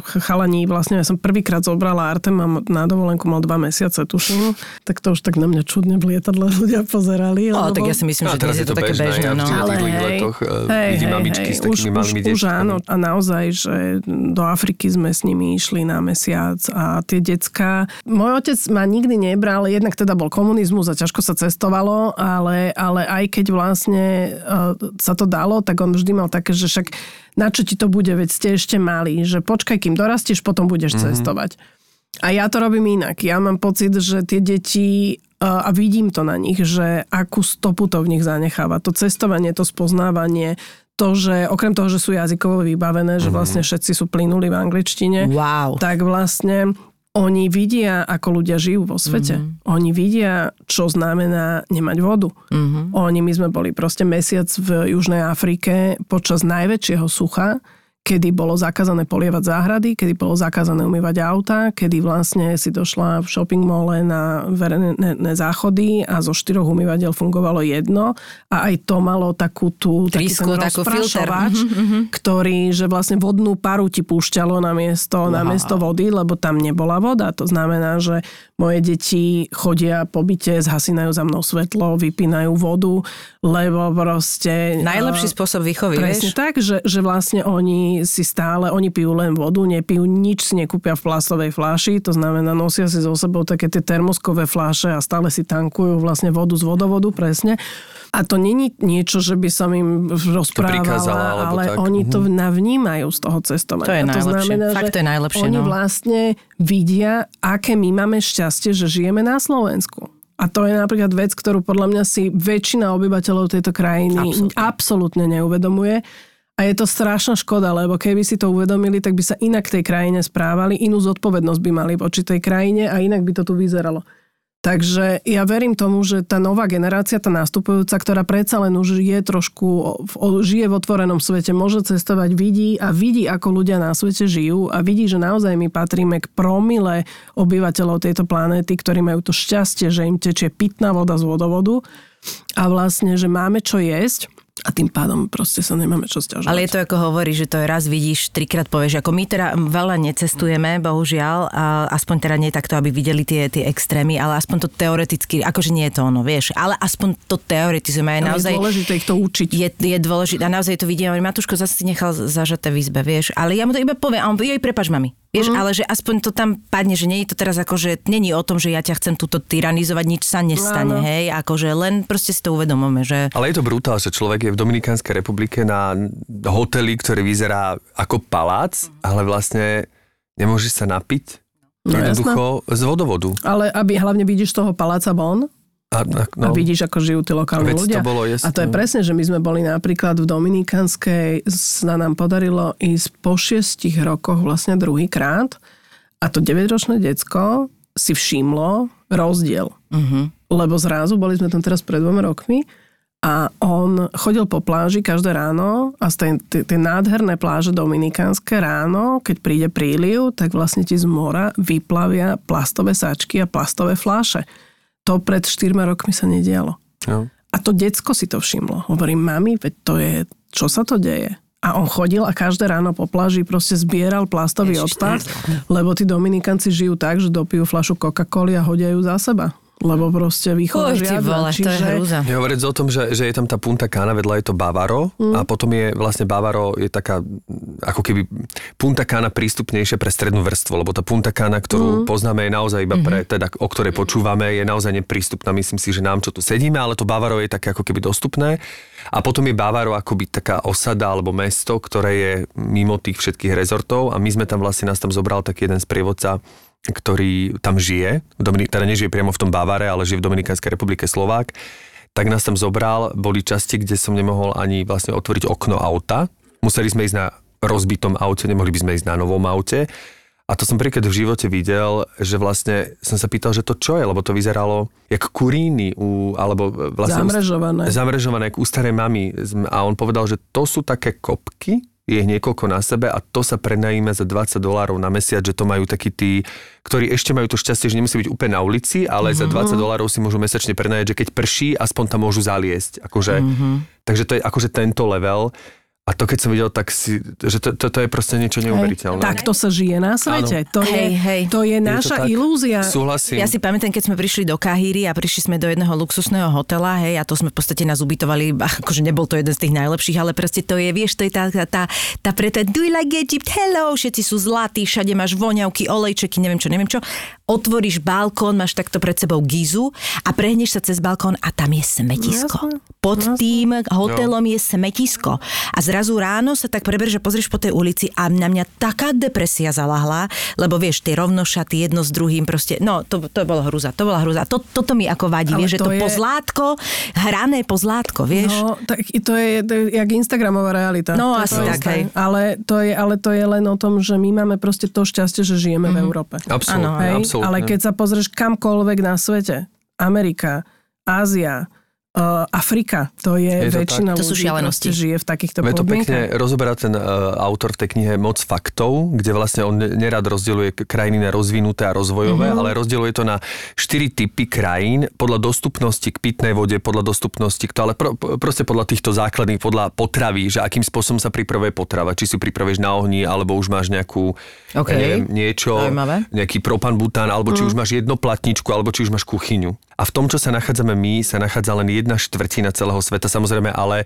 chalani, vlastne ja som prvýkrát zobrala Artema na dovolenku, mal dva mesiace, tuším, tak to už tak na mňa čudne v lietadle ľudia pozerali. Lebo- tak ja si myslím, že dnes je to také bežné, ja no. letoch vidím mamičky s takými už, malými už, už áno, a naozaj, že do Afriky sme s nimi išli na mesiac a tie decka... Môj otec ma nikdy nebral, jednak teda bol komunizmus a ťažko sa cestovalo, ale, ale aj keď vlastne uh, sa to dalo, tak on vždy mal také, že však na čo ti to bude, veď ste ešte malí, že počkaj, kým dorastieš, potom budeš mm-hmm. cestovať. A ja to robím inak. Ja mám pocit, že tie deti a vidím to na nich, že akú stopu to v nich zanecháva. To cestovanie, to spoznávanie, to, že okrem toho, že sú jazykovo vybavené, že vlastne všetci sú plynuli v angličtine, Wow. tak vlastne oni vidia, ako ľudia žijú vo svete. Mm-hmm. Oni vidia, čo znamená nemať vodu. Mm-hmm. Oni, my sme boli proste mesiac v Južnej Afrike počas najväčšieho sucha, kedy bolo zakázané polievať záhrady, kedy bolo zakázané umývať auta, kedy vlastne si došla v shopping mole na verejné záchody a zo štyroch umývateľ fungovalo jedno a aj to malo takú tú taký Trysku, ten takú filter. rozprašovač, ktorý, že vlastne vodnú paru ti púšťalo na miesto, na miesto vody, lebo tam nebola voda. To znamená, že moje deti chodia po byte, zhasinajú za mnou svetlo, vypínajú vodu, lebo proste... Najlepší eh, spôsob výchovy, Presne vieš? tak, že, že vlastne oni si stále, oni pijú len vodu, nepijú nič, si nekúpia v plastovej fláši, to znamená nosia si so sebou také tie termoskové fláše a stále si tankujú vlastne vodu z vodovodu, presne. A to není niečo, že by som im rozprávala, ale tak. oni to navnímajú z toho cestovania. To je najlepšie. znamená, Fakt že to je najlepšie, Oni no. vlastne vidia, aké my máme šťastie, že žijeme na Slovensku. A to je napríklad vec, ktorú podľa mňa si väčšina obyvateľov tejto krajiny Absolútne. absolútne neuvedomuje. A je to strašná škoda, lebo keby si to uvedomili, tak by sa inak tej krajine správali, inú zodpovednosť by mali voči tej krajine a inak by to tu vyzeralo. Takže ja verím tomu, že tá nová generácia, tá nastupujúca, ktorá predsa len už je trošku, žije v otvorenom svete, môže cestovať, vidí a vidí, ako ľudia na svete žijú a vidí, že naozaj my patríme k promile obyvateľov tejto planéty, ktorí majú to šťastie, že im tečie pitná voda z vodovodu a vlastne, že máme čo jesť a tým pádom proste sa nemáme čo stiažovať. Ale je to ako hovorí, že to je raz vidíš, trikrát povieš. Ako my teda veľa necestujeme, bohužiaľ, a aspoň teda nie takto, aby videli tie, tie extrémy, ale aspoň to teoreticky, akože nie je to ono, vieš, ale aspoň to teoretizujeme Ale naozaj... je dôležité ich to učiť. je, je dôležité a naozaj to vidím, Matúško zase si nechal zažaté v izbe, vieš, ale ja mu to iba poviem a on jej prepač mami. Vieš, Mhm. ale že aspoň to tam padne, že nie je to teraz ako, že není o tom, že ja ťa chcem túto tyranizovať, nič sa nestane, Áno. hej, akože len proste si to uvedomíme, že Ale je to brutál, že človek je v Dominikánskej republike na hoteli, ktorý vyzerá ako palác, ale vlastne nemôže sa napiť. No, jednoducho z vodovodu. Ale aby hlavne vidíš toho paláca von, A, No. A vidíš, ako žijú tí lokálni Veď to ľudia. bolo jasné. a to je presne, že my sme boli napríklad v Dominikánskej, sa nám podarilo ísť po šiestich rokoch vlastne druhýkrát A to 9-ročné decko si všimlo rozdiel. Uh-huh. Lebo zrazu, boli sme tam teraz pred dvoma rokmi, a on chodil po pláži každé ráno a z tej, tej nádherné pláže dominikánske ráno, keď príde príliv, tak vlastne ti z mora vyplavia plastové sačky a plastové fláše. To pred 4 rokmi sa nedialo. No. A to decko si to všimlo. Hovorím, mami, veď to je, čo sa to deje? A on chodil a každé ráno po pláži proste zbieral plastový Ježiš, odpad, lebo tí dominikanci žijú tak, že dopijú flašu Coca-Coly a hodia ju za seba. Lebo proste výchova žiadna. vole, to je hrúza. Nehovoriac o tom, že, že je tam tá Punta Cana, vedľa je to Bavaro mm. a potom je vlastne Bavaro je taká ako keby Punta Cana prístupnejšia pre strednú vrstvu, lebo tá Punta Cana, ktorú mm. poznáme, je naozaj iba pre, teda, o ktorej počúvame, je naozaj neprístupná. Myslím si, že nám, čo tu sedíme, ale to Bavaro je také ako keby dostupné. A potom je Bavaro akoby taká osada alebo mesto, ktoré je mimo tých všetkých rezortov a my sme tam vlastne, nás tam zobral taký jeden sprievodca, ktorý tam žije, v Dominik- teda nežije priamo v tom Bavare, ale žije v Dominikánskej republike Slovák, tak nás tam zobral, boli časti, kde som nemohol ani vlastne otvoriť okno auta. Museli sme ísť na rozbitom aute, nemohli by sme ísť na novom aute. A to som prvýkrát v živote videl, že vlastne som sa pýtal, že to čo je, lebo to vyzeralo jak kuríny, u, alebo vlastne... Zamrežované. Zamrežované, jak u starej mamy. A on povedal, že to sú také kopky, je ich niekoľko na sebe a to sa prenajíma za 20 dolárov na mesiac, že to majú takí tí, ktorí ešte majú to šťastie, že nemusí byť úplne na ulici, ale mm-hmm. za 20 dolárov si môžu mesačne prenajať, že keď prší, aspoň tam môžu zaliesť. Akože, mm-hmm. Takže to je akože tento level. A to keď som videl, tak si, že to, to, to je proste niečo neuveriteľné. Tak to sa žije na svete. To, Hej, je, hej. to je Je to naša tak. ilúzia. Súhlasím. Ja si pamätám, keď sme prišli do Kahíry a prišli sme do jedného luxusného hotela, hej, a to sme v podstate nás ubytovali, akože nebol to jeden z tých najlepších, ale proste to je, vieš, to je tá, tá, tá, tá preto, do you like Egypt, hello, všetci sú zlatí, všade máš voňavky, olejčeky, neviem čo, neviem čo. Otvoríš balkón, máš takto pred sebou gizu a prehneš sa cez balkón a tam je smetisko. Pod tým hotelom je smetisko. A zrazu ráno sa tak prebereš, že pozrieš po tej ulici a na mňa taká depresia zalahla, lebo vieš, tie rovnošaty jedno s druhým proste, no to, to bolo hrúza, to bola hrúza. To, toto mi ako vadí, Ale vieš, že to je- pozlátko, hrané pozlátko, vieš. No, tak i to je, to je jak Instagramová realita. No, To asi to tak, hej. Ale to, je, ale to je len o tom, že my máme proste to šťastie, že žijeme v Európe. Absolútne, Áno, Hej? absolútne. Ale keď sa pozrieš kamkoľvek na svete, Amerika, Ázia, uh, Afrika, to je, Je to väčšina tak. To sú ľudí šialenosti. žije v takýchto Veď to pekne rozoberá ten uh, autor v tej knihe Moc faktov, kde vlastne on ne- nerad rozdieluje k- krajiny na rozvinuté a rozvojové, Mhm. ale rozdieluje to na štyri typy krajín podľa dostupnosti k pitnej vode, podľa dostupnosti k to, ale pro, proste podľa týchto základných, podľa potravy, že akým spôsobom sa pripravuje potrava, či si pripravíš na ohni, alebo už máš nejakú OK. ja neviem, niečo, Zaujímavé. nejaký propan bután, alebo či už máš jedno platničku, alebo či už máš kuchyňu. A v tom, čo sa nachádzame my, sa nachádza len jedna štvrtina celého sveta, samozrejme, ale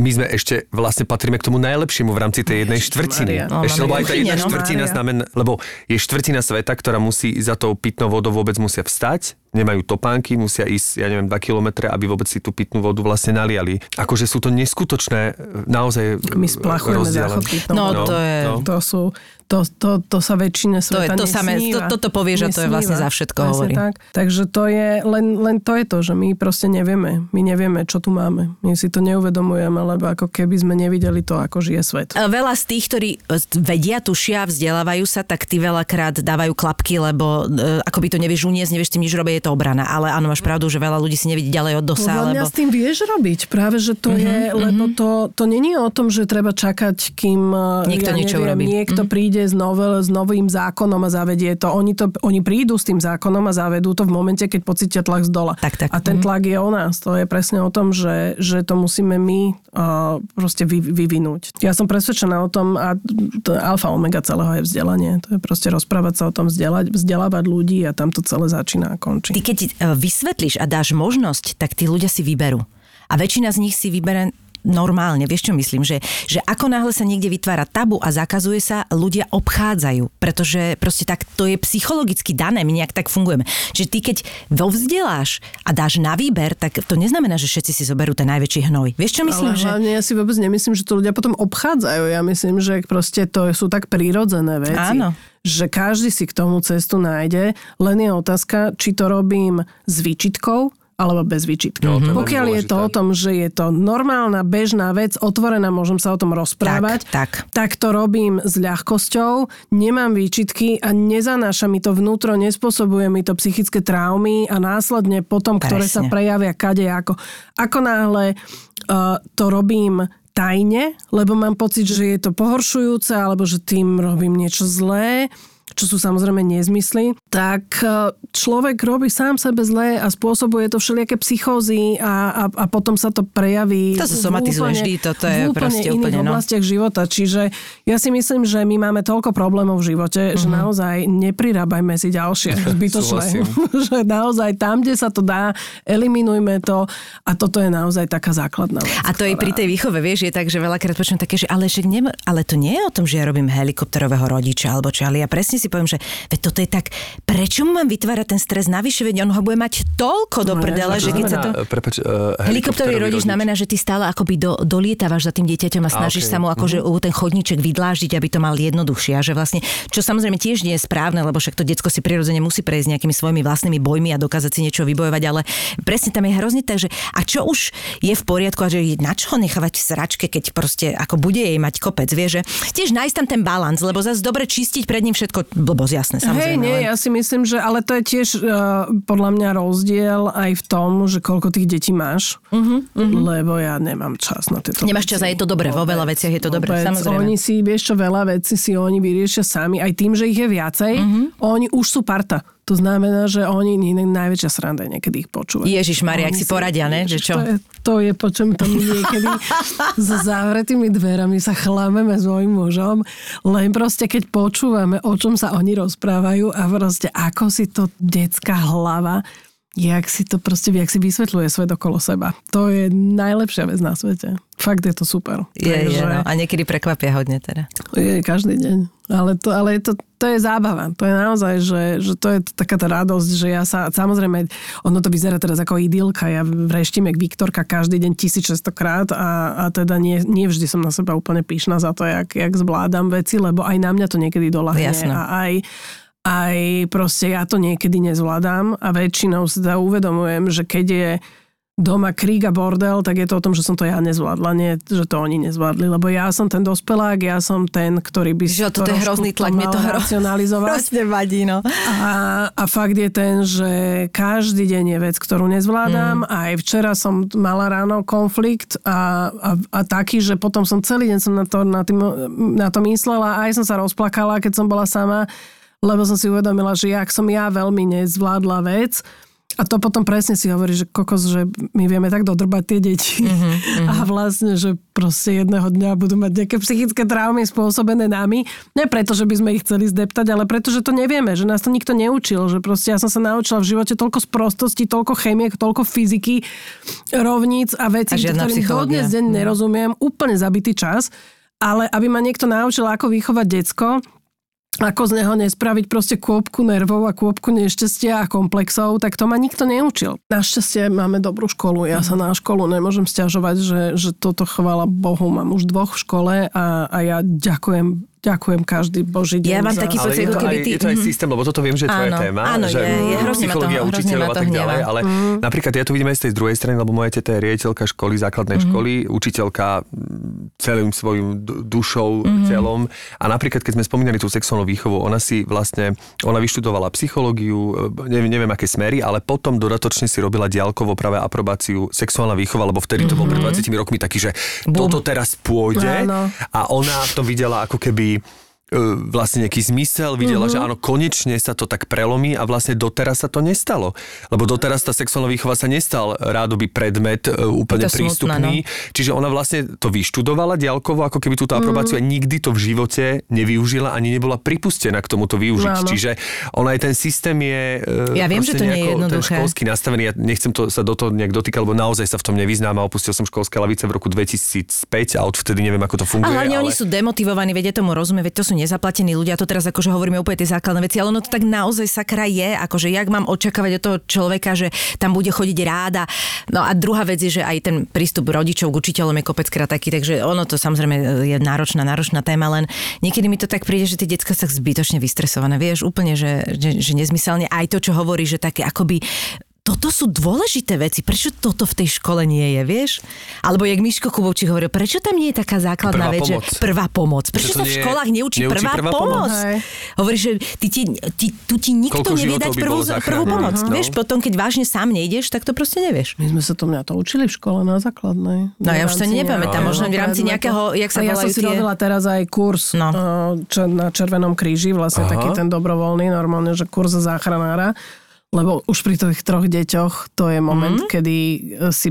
my sme ešte vlastne patríme k tomu najlepšiemu v rámci tej jednej štvrtiny. Mária. No, ešte, lebo aj tá jedna no. štvrtina znamená, lebo je štvrtina sveta, ktorá musí za tou pitnou vodou vôbec musia vstať, nemajú topánky, musia ísť, ja neviem, 2 kilometre, aby vôbec si tú pitnú vodu vlastne naliali. Akože sú to neskutočné, naozaj My splachujeme záchod No, vodou. to je... no. To sú, to, to, to sa väčšine To je sveta to samé, to- toto povieš a to je vlastne za všetko Presne hovorí. Tak. Takže to je, len, len to je to, že my proste nevieme. My nevieme, čo tu máme. My si to neuvedomujeme, lebo ako keby sme nevideli to, ako žije svet. E, Veľa z tých, ktorí e, vedia, tušia, vzdelávajú sa, tak ty veľakrát dávajú klapky, lebo e, ako by to nevieš uniesť, nevieš tým nič robiť, je to obrana. Ale áno, máš pravdu, že veľa ľudí si nevidí ďalej od dosa, Podľa mňa lebo... s tým vieš robiť. Práve, že to Mhm, je, lebo to, to není o tom, že treba čakať, kým eh, Niekto ja niečo neviem, urobí. Mhm. niekto príde s, novel, s novým zákonom a zavedie to. Oni, to. oni prídu s tým zákonom a zavedú to v momente, keď pocítia tlak z dola. Tak, tak. A ten Mhm. tlak je o nás. To je presne o tom, že, že to musíme my uh, proste vy, vyvinúť. Ja som presvedčená o tom, a to alfa omega celého je vzdelanie. To je proste rozprávať sa o tom, vzdelať, vzdelávať ľudí a tam to celé začína a končí. Ty keď e, vysvetlíš a dáš možnosť, tak tí ľudia si vyberú. A väčšina z nich si vybere normálne, vieš čo myslím, že, že ako náhle sa niekde vytvára tabu a zakazuje sa, ľudia obchádzajú, pretože proste tak to je psychologicky dané, my nejak tak fungujeme. Čiže ty keď vo vzdeláš a dáš na výber, tak to neznamená, že všetci si zoberú ten najväčší hnoj. Vieš čo myslím, Ale že... hlavne ja si vôbec nemyslím, že to ľudia potom obchádzajú. Ja myslím, že proste to sú tak prírodzené veci. Áno. Že každý si k tomu cestu nájde, len je otázka, či to robím s výčitkou alebo bez výčitky. No, Pokiaľ je to o tom, že je to normálna, bežná vec, otvorená, môžem sa o tom rozprávať, Tak, tak. tak to robím s ľahkosťou, nemám výčitky a nezanáša mi to vnútro, nespôsobuje mi to psychické traumy a následne potom, ktoré sa Presne. prejavia kade ako. Ako náhle uh, to robím tajne, lebo mám pocit, že je to pohoršujúce alebo že tým robím niečo zlé, čo sú samozrejme nezmysly, tak e, človek robí sám sebe zlé a spôsobuje to všelijaké psychózy a, a, a potom sa to prejaví To sa somatizuje vždy, toto je v úplne proste iných úplne, no. oblastiach života. Čiže ja si myslím, že my máme toľko problémov v živote, že Mhm. naozaj neprirábajme si ďalšie zbytočné. Že naozaj tam, kde sa to dá, eliminujme to a toto je naozaj taká základná vec. A to je pri tej výchove, vieš, je tak, že veľakrát počujem také, že ale, že nem, ale to nie je o tom, že ja robím helikopterového rodiča alebo čo, ale ja presne si poviem, že veď toto je tak, prečo mu mám vytvárať ten stres navyše, veď on ho bude mať toľko do No, prdele, čo že keď sa to... Prepač, uh, Helikopterový rodič znamená, že ty stále akoby do, dolietávaš za tým dieťaťom a snažíš okej. sa mu akože uh ten chodníček vydláždiť, aby to mal jednoduchšie. A že vlastne, čo samozrejme tiež nie je správne, lebo však to detsko si prirodzene musí prejsť nejakými svojimi vlastnými bojmi a dokázať si niečo vybojovať, ale presne tam je hrozne tak, že a čo už je v poriadku a že na čo nechávať v sračke, keď proste ako bude jej mať kopec, vie, že tiež nájsť tam ten balans, lebo zase dobre čistiť pred ním všetko, blbosť, jasné, Hej, samozrejme. nie, len- ja si myslím, že ale to je tiež uh, podľa mňa rozdiel aj v tom, že koľko tých detí máš, uh-huh, uh-huh. lebo ja nemám čas na tieto Nemáš čas a je to dobré, vo veľa veciach je to dobré, samozrejme. Oni si, vieš čo, veľa vecí si oni vyriešia sami, aj tým, že ich je viacej, Mhm. oni už sú parta. To znamená, že oni nie- najväčšia sranda je niekedy ich počúvať. Ježiš Maria, ak si poradia, ne? Že čo? To je, to je po čom to my niekedy za zavretými dverami sa chlámeme s mojim mužom, len proste keď počúvame, o čom sa oni rozprávajú a proste ako si to detská hlava jak si to proste, jak si vysvetľuje svet okolo seba. To je najlepšia vec na svete. Fakt je to super. Je, je, no. A niekedy prekvapia hodne teda. Je každý deň. Ale, to, ale je to, to je zábava. To je naozaj, že, že to je taká tá radosť, že ja sa, samozrejme, ono to vyzerá teraz ako idylka. Ja vreštím jak Viktorka každý deň 1600 krát a, a teda nie, nie vždy som na seba úplne pyšná za to, jak, jak zvládam veci, lebo aj na mňa to niekedy dolahne. Jasné. A aj, aj proste ja to niekedy nezvládam a väčšinou si teda uvedomujem, že keď je doma krík a bordel, tak je to o tom, že som to ja nezvládla, nie, že to oni nezvládli, lebo ja som ten dospelák, ja som ten, ktorý by Že toto je hrozný tlak, mne to racionalizovať. Vadí, no. A, a fakt je ten, že každý deň je vec, ktorú nezvládam. Mm. Aj včera som mala ráno konflikt a, a, a taký, že potom som celý deň som na to, na, tým, na to myslela. Aj som sa rozplakala, keď som bola sama, lebo som si uvedomila, že jak som ja veľmi nezvládla vec. A to potom presne si hovorí, že kokos, že my vieme tak dodrbať tie deti. Mm-hmm. A vlastne, že proste jedného dňa budú mať nejaké psychické traumy spôsobené nami. Nie preto, že by sme ich chceli zdeptať, ale preto, že to nevieme, že nás to nikto neučil. Že proste ja som sa naučila v živote toľko sprostosti, toľko chemiek, toľko fyziky, rovníc a vecí, A ktorým dodnes deň nerozumiem. Úplne zabitý čas. Ale aby ma niekto naučil, ako vychovať decko, ako z neho nespraviť proste kôpku nervov a kôpku nešťastia a komplexov, tak to ma nikto neučil. Našťastie máme dobrú školu, ja sa na školu nemôžem stiažovať, že, že toto chvála Bohu, mám už dvoch v škole a, a ja ďakujem, ďakujem každý boží deň. Ja mám za- taký Ale pocit, to, ako keby ty- je to aj mhm. systém, lebo toto viem, že je tvoja Áno, téma. áno, že je, je, hrozne ma to- psychológia hrozne učiteľov a to tak ďalej, ale Mhm. napríklad ja to vidím aj z tej druhej strany, lebo moja teta je riaditeľka školy, základnej Mhm. školy, učiteľka mm, celým svojim du- dušou, Mhm. telom. A napríklad, keď sme spomínali tú sexuálnu výchovu, ona si vlastne, ona vyštudovala psychológiu, e, neviem, neviem aké smery, ale potom dodatočne si robila diaľkovo práve aprobáciu sexuálna výchova, lebo vtedy to bol pred 20 rokmi taký, že Bum. toto teraz pôjde Áno. a ona v tom videla ako keby e, vlastne nejaký zmysel, videla, Mhm. že áno, konečne sa to tak prelomí a vlastne doteraz sa to nestalo. Lebo doteraz tá sexuálna výchova sa nestal rádoby predmet e, úplne to smutné, prístupný. Čiže ona vlastne to vyštudovala diaľkovo, ako keby túto aprobáciu Mhm. a nikdy to v živote nevyužila, ani nebola pripustená k tomuto využiť. Áno. Čiže ona aj ten systém je e, Ja viem, že to nie je ten jednoduché. školský nastavený. Ja nechcem to, sa do toho nejak dotýkať, lebo naozaj sa v tom nevyznám a opustil som školské lavice v roku 2005 a odvtedy neviem, ako to funguje. A hlavne ale... oni sú demotivovaní, vedia tomu rozumieť, veď to sú nezaplatení ľudia, to teraz akože hovoríme úplne tie základné veci, ale ono to tak naozaj sakra je, akože jak mám očakávať od toho človeka, že tam bude chodiť ráda. No a druhá vec je, že aj ten prístup rodičov k učiteľom je kopeckrát taký, takže ono to samozrejme je náročná, náročná téma, len niekedy mi to tak príde, že tie decka sa zbytočne vystresované, vieš, úplne, že, že, že nezmyselne aj to, čo hovorí, že také akoby toto sú dôležité veci. Prečo toto v tej škole nie je, vieš? Alebo jak Miško Kubovčík hovoril, prečo tam nie je taká základná Prvá vec, pomoc. že prvá pomoc? Prečo sa v školách neučí, neučí prvá, prvá pomoc? pomoc. Hovorí, že ty, ti, ti, tu ti nikto Koľko nevie dať prvú, prvú pomoc. no. Vieš, potom keď vážne sám nejdeš, tak to proste nevieš. My sme sa to mňa to učili v škole na základnej. No, ja už to nepamätám, možno v rámci nejakého, jak sa ja som si robila teraz aj kurz No. čo, na Červenom kríži, vlastne taký ten dobrovoľný, normálne, že kurz záchranára. Lebo už pri tých troch deťoch to je moment, mm. kedy e, si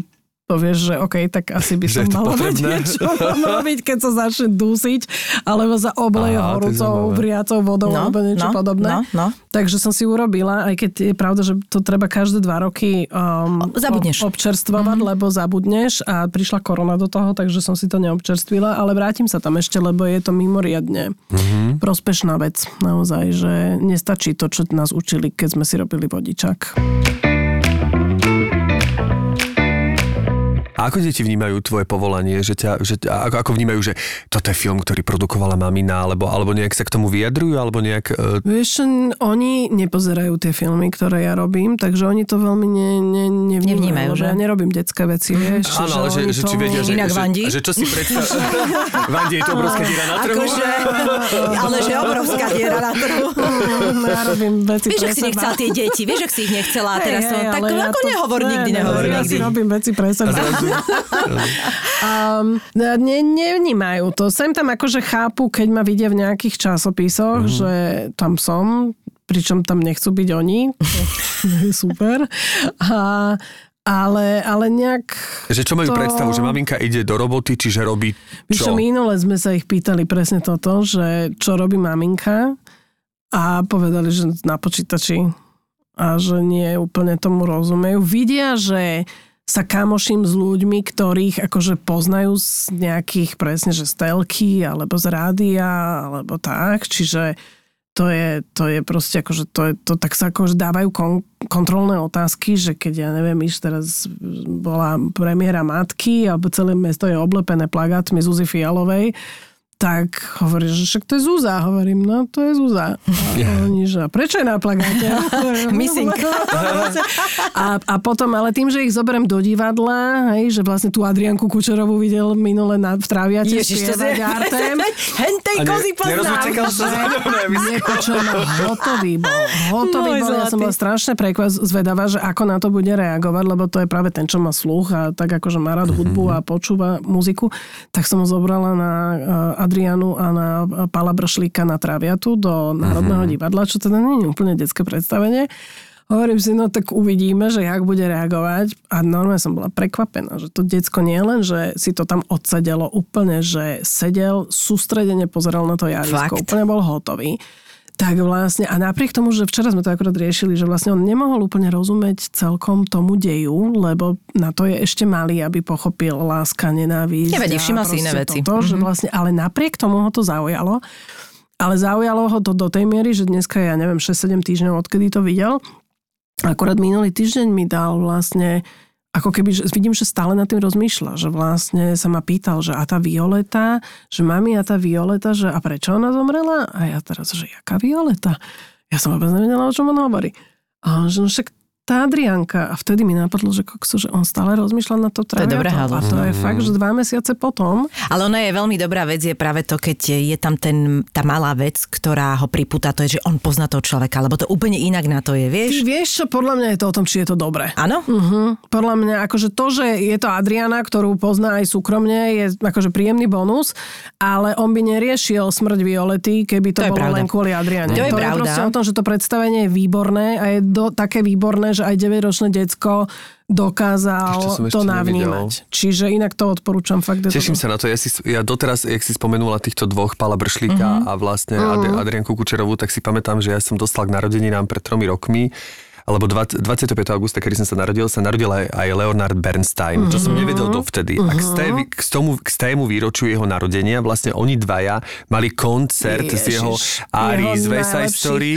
povieš, že OK, tak asi by som mala vedieť, čo mám robiť, keď sa začne dusiť, alebo sa obleje horúcou, vriacou vodou, No, alebo niečo no, podobné. no, no. Takže som si urobila, aj keď je pravda, že to treba každé dva roky um, Zabudneš. ob- občerstvovať, mm-hmm. lebo zabudneš a prišla korona do toho, takže som si to neobčerstvila, ale vrátim sa tam ešte, lebo je to mimoriadne mm-hmm. prospešná vec. Naozaj, že nestačí to, čo nás učili, keď sme si robili vodičak. A ako deti vnímajú tvoje povolanie? Že ťa, že, ako, ako vnímajú, že toto je film, ktorý produkovala mamina, alebo, alebo nejak sa k tomu vyjadrujú, alebo nejak... Uh, Vieš, oni nepozerajú tie filmy, ktoré ja robím, takže oni to veľmi ne, ne, nevnímajú, Nevnímajú, že? ja nerobím detské veci, vieš. áno, ale že, oni že či vedia, že, Inak že, Vandi? že, čo si predstav... Vandi je to obrovská diera na trhu. Akože, ale že obrovská diera na trhu. Ja robím veci Vieš, ak si nechcela tie deti, vieš, ak si ich nechcela a teraz to, tak ja ako to- nehovor ne, nikdy, ne, nehovor ja nikdy. si robím veci pre seba. Um, ne, nevnímajú to. Sem tam akože chápu, keď ma vidia v nejakých časopisoch, mm. že tam som, pričom tam nechcú byť oni. To je super. A, ale, ale nejak... Že čo majú To- predstavu, že maminka ide do roboty, čiže robí Čo? čo? minule sme sa ich pýtali presne toto, že čo robí maminka a povedali, že na počítači a že nie úplne tomu rozumejú. Vidia, že sa kamoším s ľuďmi, ktorých akože poznajú z nejakých presne, že z telky, alebo z rádia, alebo tak, čiže to je, to je proste akože to, je, to tak sa akože dávajú kon, kontrolné otázky, že keď ja neviem, iš teraz bola premiéra matky alebo celé mesto je oblepené plagátmi Zuzy Fialovej, tak hovorí, že však to je Zúza. Hovorím, no to je Zúza. A oni, že prečo je na plagáte? Missing. a, a potom, ale tým, že ich zoberiem do divadla, hej, že vlastne tú Adrianku Kučerovú videl minule na, v Tráviate Ježiš, to. Artem. Hentej kozy poznám. Nepočujem, hotový bol. Hotový Môj bol. Ja som zlatý. bola strašne prekvap, zvedavá, že ako na to bude reagovať, lebo to je práve ten, čo má sluch a tak akože má rád hudbu a počúva muziku. Tak som ho zobrala na eh, Adrianu a na Pala Bršlíka na Traviatu do Národného divadla, čo teda nie je úplne detské predstavenie. Hovorím si, no tak uvidíme, že jak bude reagovať. A normálne som bola prekvapená, že to decko nie len, že si to tam odsedelo úplne, že sedel, sústredene pozeral na to javisko, Fakt? úplne bol hotový. Tak vlastne, a napriek tomu, že včera sme to akorát riešili, že vlastne on nemohol úplne rozumieť celkom tomu deju, lebo na to je ešte malý, aby pochopil láska, nenávisť. Nevadí, a všímal si iné veci. Toto, že Mhm. vlastne, ale napriek tomu ho to zaujalo. Ale zaujalo ho to do tej miery, že dneska, ja neviem, 6-7 týždňov, odkedy to videl. Akorát minulý týždeň mi dal vlastne ako keby, že vidím, že stále nad tým rozmýšľa, že vlastne sa ma pýtal, že a tá Violeta, že mami a tá Violeta, že a prečo ona zomrela? A ja teraz, že jaká Violeta? Ja som vôbec nevedela, o čom on hovorí. A on, že no však tá Adrianka. A vtedy mi napadlo, že, kokso, že on stále rozmýšľa na to je dobré traviato. A to je fakt, že dva mesiace potom. Ale ona je veľmi dobrá vec, je práve to, keď je tam ten, tá malá vec, ktorá ho pripúta, to je, že on pozná toho človeka, lebo to úplne inak na to je, Ty vieš? vieš čo, podľa mňa je to o tom, či je to dobré. Áno? Uh-huh. Podľa mňa, akože to, že je to Adriana, ktorú pozná aj súkromne, je akože príjemný bonus, ale on by neriešil smrť Violety, keby to, To bolo pravda. len kvôli Adriane. To je to je pravda. proste o tom, že to predstavenie je výborné a je do, také výborné, že aj 9-ročné decko dokázal to nevidel. navnímať. Čiže inak to odporúčam fakt. to Teším dobré. sa na to. Ja, si, ja doteraz, jak si spomenula týchto dvoch, Pala Bršlíka Mhm. a vlastne Ad- Adrianku Kučerovú, tak si pamätám, že ja som dostal k narodeninám pred tromi rokmi alebo 20, 25. augusta, kedy som sa narodil, sa narodil aj, aj Leonard Bernstein, čo som Mhm. nevedel dovtedy. A k, sté, k, tomu, k stému výročiu jeho narodenia vlastne oni dvaja mali koncert z jeho Ježiš, ári jeho z West Side Story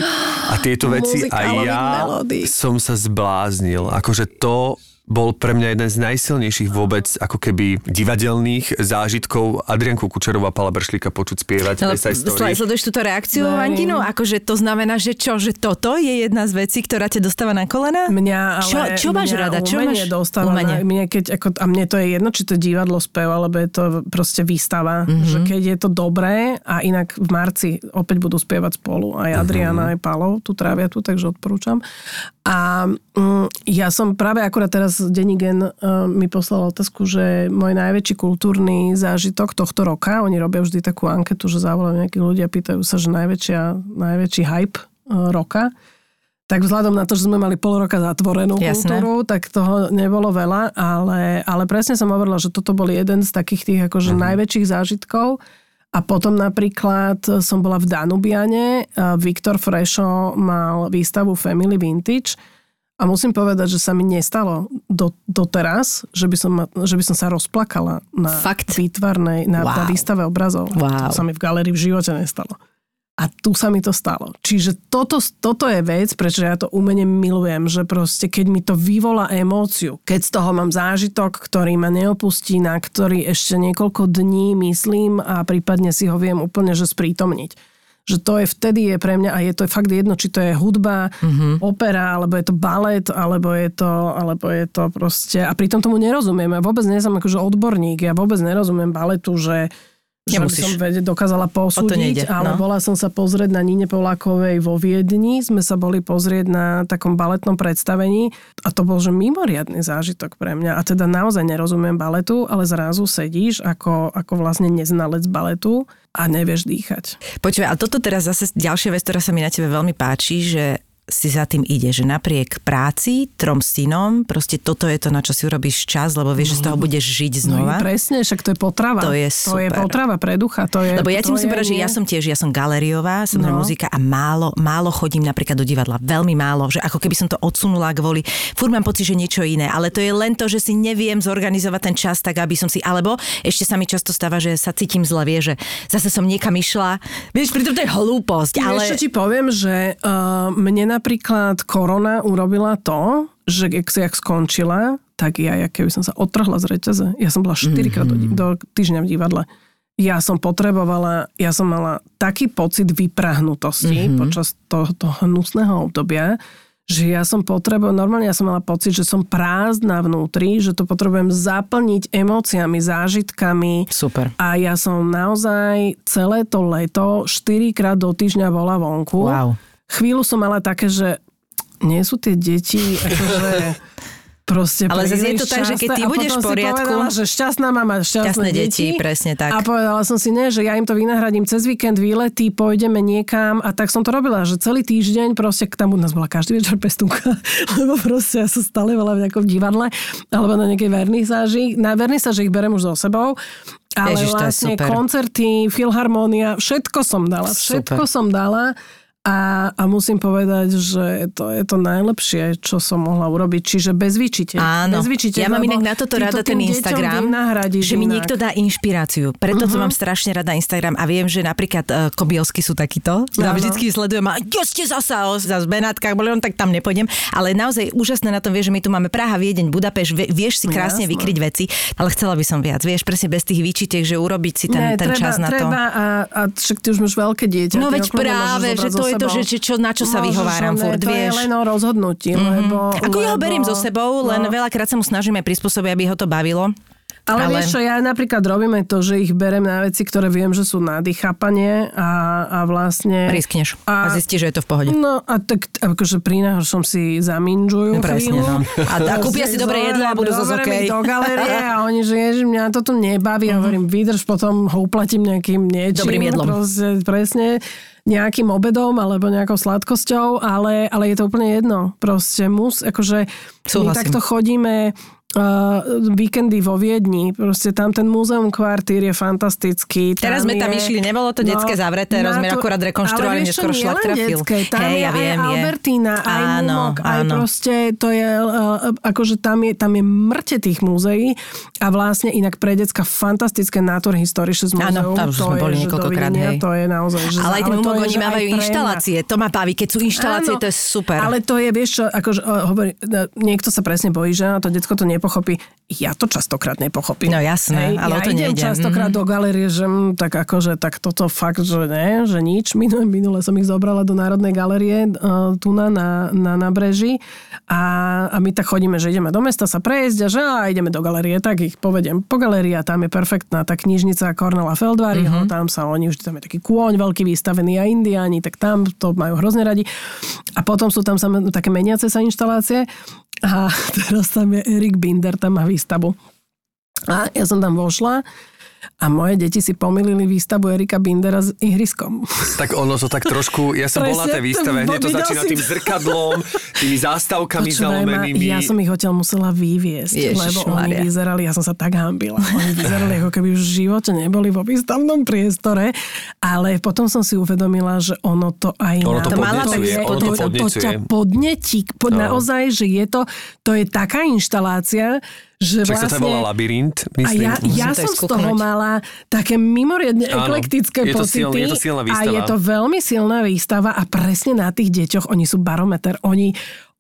a tieto veci a ja melódií. som sa zbláznil. Akože to bol pre mňa jeden z najsilnejších vôbec ako keby divadelných zážitkov Adrianku Kučerová a Pala Bršlíka počuť spievať No, Story. sleduješ túto reakciu, No. Vantinu? Akože to znamená, že čo, že toto je jedna z vecí, ktorá ťa dostáva na kolena? Mňa, ale Čo- čo máš mňa rada? Čo máš- dostáva umenie? Na, mne keď, ako, a mne to je jedno, či to divadlo, spev, alebo je to proste výstava. Mhm. Mm-hmm. Že keď je to dobré a inak v marci opäť budú spievať spolu. Aj Adriana, Mhm. aj Palo tu trávia tu, takže odporúčam. A mm, ja som práve akurát teraz Denní gen uh, mi poslal otázku, že môj najväčší kultúrny zážitok tohto roka, oni robia vždy takú anketu, že zavolajú nejakých ľudí a pýtajú sa, že najväčšia, najväčší hype uh, roka. Tak vzhľadom na to, že sme mali pol roka zatvorenú Jasné. kultúru, tak toho nebolo veľa, ale, ale presne som hovorila, že toto bol jeden z takých tých akože najväčších zážitkov. A potom napríklad som bola v Danubiane, Viktor Frešo mal výstavu Family Vintage a musím povedať, že sa mi nestalo do, doteraz, že by, som, že by som sa rozplakala na Fakt? výtvarnej, na, na Wow. výstave obrazov. Wow. To sa mi v galérii v živote nestalo. A tu sa mi to stalo. Čiže toto, toto je vec, prečo ja to umenie milujem, že proste keď mi to vyvolá emóciu, keď z toho mám zážitok, ktorý ma neopustí, na ktorý ešte niekoľko dní myslím a prípadne si ho viem úplne že sprítomniť. Že to je vtedy je pre mňa, a je to fakt jedno, či to je hudba, mm-hmm. opera, alebo je to balet, alebo je to, alebo je to proste... A pritom tomu nerozumiem. Ja vôbec nie som akože odborník, ja vôbec nerozumiem baletu, že že by Nemusíš. som vede, dokázala posúdiť, nejde, ale no. bola som sa pozrieť na Nine Polákovej vo Viedni, sme sa boli pozrieť na takom baletnom predstavení a to bol že mimoriadný zážitok pre mňa. A teda naozaj nerozumiem baletu, ale zrazu sedíš ako, ako vlastne neznalec baletu a nevieš dýchať. Počúvaj, a toto teraz zase ďalšia vec, ktorá sa mi na tebe veľmi páči, že si za tým ide, že napriek práci, trom synom, proste toto je to, na čo si urobíš čas, lebo vieš, že z toho budeš žiť znova. No, presne, však to je potrava. To je To je super. potrava pre ducha. To je, Lebo ja ti musím povedať, že ja som tiež, ja som galeriová, som no. No. muzika a málo, málo chodím napríklad do divadla. Veľmi málo, že ako keby som to odsunula kvôli, furt mám pocit, že niečo iné, ale to je len to, že si neviem zorganizovať ten čas tak, aby som si, alebo ešte sa mi často stáva, že sa cítim zle, vie, že zase som niekam išla. Vieš, pritom to je hlúposť, ale... Ešte ti poviem, že uh, mne napríklad korona urobila to, že jak, jak skončila, tak ja, ja keby som sa otrhla z reťaze, ja som bola 4 krát do, Mhm. do týždňa v divadle. Ja som potrebovala, ja som mala taký pocit vyprahnutosti Mhm. počas toho, toho hnusného obdobia, že ja som potrebovala, normálne ja som mala pocit, že som prázdna vnútri, že to potrebujem zaplniť emóciami, zážitkami, Super. a ja som naozaj celé to leto 4 krát do týždňa bola vonku. Wow. Chvíľu som mala také, že nie sú tie deti akože proste Ale zase je to tak, že keď ty budeš v poriadku- povedala, že šťastná mama, šťastné, Šťastné deti, presne tak. A povedala som si, ne, že ja im to vynahradím cez víkend, výlety, pôjdeme niekam a tak som to robila, že celý týždeň proste tam u nás bola každý večer pestunka, lebo proste ja som stále bola v nejakom divadle alebo na nejakej vernisáži. Na vernisáži ich berem už so sebou, ale Ježiš, vlastne super. koncerty, filharmónia, všetko som dala, všetko Super. som dala. A, a musím povedať, že to je to najlepšie, čo som mohla urobiť. Čiže bez výčite. Áno, bez výčite, ja mám inak na toto rada to ten Instagram, že mi inak. niekto dá inšpiráciu. Preto uh-huh. to mám strašne rada Instagram a viem, že napríklad uh, Kobielsky sú takíto. Ja vždycky sledujem a jo ste zasa, o, v Benátkach, boli on tak tam nepôjdem. Ale naozaj úžasné na tom vie, že my tu máme Praha, Viedeň, Budapeš, vie, vieš si krásne Jasné. vykryť veci, ale chcela by som viac. Vieš, presne bez tých výčitiek, že urobiť si ten, Ne, ten treba, čas na to. treba a, a však ty už máš veľké dieťa. No veď práve, že to je to, že, čo, na čo sa Môžeš, vyhováram ne, furt, to vieš. je len o rozhodnutí, lebo... Ako ja ho lebo- beriem so sebou, len no. veľakrát sa mu snažím aj prispôsobiť, aby ho to bavilo. Ale, Ale- vieš čo, ja napríklad robím aj to, že ich berem na veci, ktoré viem, že sú na dýchapanie a, a vlastne... Riskneš a, A- zistíš, že je to v pohode. No a tak akože pri najhoršom si zaminžujú No, presne, no. A- a kúpia si dobré jedlo a budú zase ich do galerie a oni, že ježi, mňa toto nebaví. A hovorím, vydrž, potom ho uplatím nejakým niečím. Dobrým jedlom. Proste, presne nejakým obedom alebo nejakou sladkosťou, ale, ale je to úplne jedno. Proste mus, akože my Súhlasím. takto chodíme víkendy vo Viedni. Proste tam ten múzeum kvartír je fantastický. Teraz sme tam je- išli, nebolo to detské zavreté, na rozmer akurát rekonštruovali, neskoro šlak trafil. detské, tam Hej, je ja viem, aj je. Albertína, aj Áno, Mumok, aj áno. proste to je, uh, akože tam je, tam je mŕte tých múzeí a vlastne inak pre decka fantastické Naturhistorisches Áno, múzeum. tam to sme je, boli niekoľkokrát, hej. To je naozaj, že Ale aj ten to umok, je, oni mávajú inštalácie. To ma baví, keď sú inštalácie, Áno, to je super. Ale to je, vieš čo, akože o, hovorí, no, niekto sa presne bojí, že to detsko to nepochopí. Ja to častokrát nepochopím. No jasné, ale ja to idem nejde. častokrát Mhm. do galerie, že mm, tak akože, tak toto fakt, že ne, že nič. Minule, minule som ich zobrala do Národnej galerie uh, tu na, na, na nábreží a, a my tak chodíme, že ideme do mesta sa prejsť a že a ideme do galerie, tak ich povedem po galerii a tam je perfektná tá knižnica Cornela Feldváriho, Mhm. tam sa oni už tam je taký kôň veľký vystavený a indiáni, tak tam to majú hrozne radi. A potom sú tam sam, také meniace sa inštalácie a teraz tam je Erik Binder, tam má výstavu. A ja som tam vošla a moje deti si pomýlili výstavu Erika Bindera s ihriskom. Tak ono to tak trošku, ja som bol na tej Presne, výstave, hneď to začína si tým zrkadlom, tými zástavkami Počúvaj ma, zalomenými. ja som ich odtiaľ musela vyviesť, lebo oni Ježišmaria. vyzerali, ja som sa tak hambila, oni vyzerali ako keby v živote neboli vo výstavnom priestore, ale potom som si uvedomila, že ono to aj Ono to na- podnecuje, je- ono to to, to ťa podnecuje. podnetí, po, No. naozaj, že je to, to je taká inštalácia, že Však sa to vlastne... volá labyrint, A myslím. ja, ja to som z toho mala také mimoriadne Áno, eklektické je to pocity. silný- je to silná A výstava. je to veľmi silná výstava a presne na tých deťoch, oni sú barometer, oni,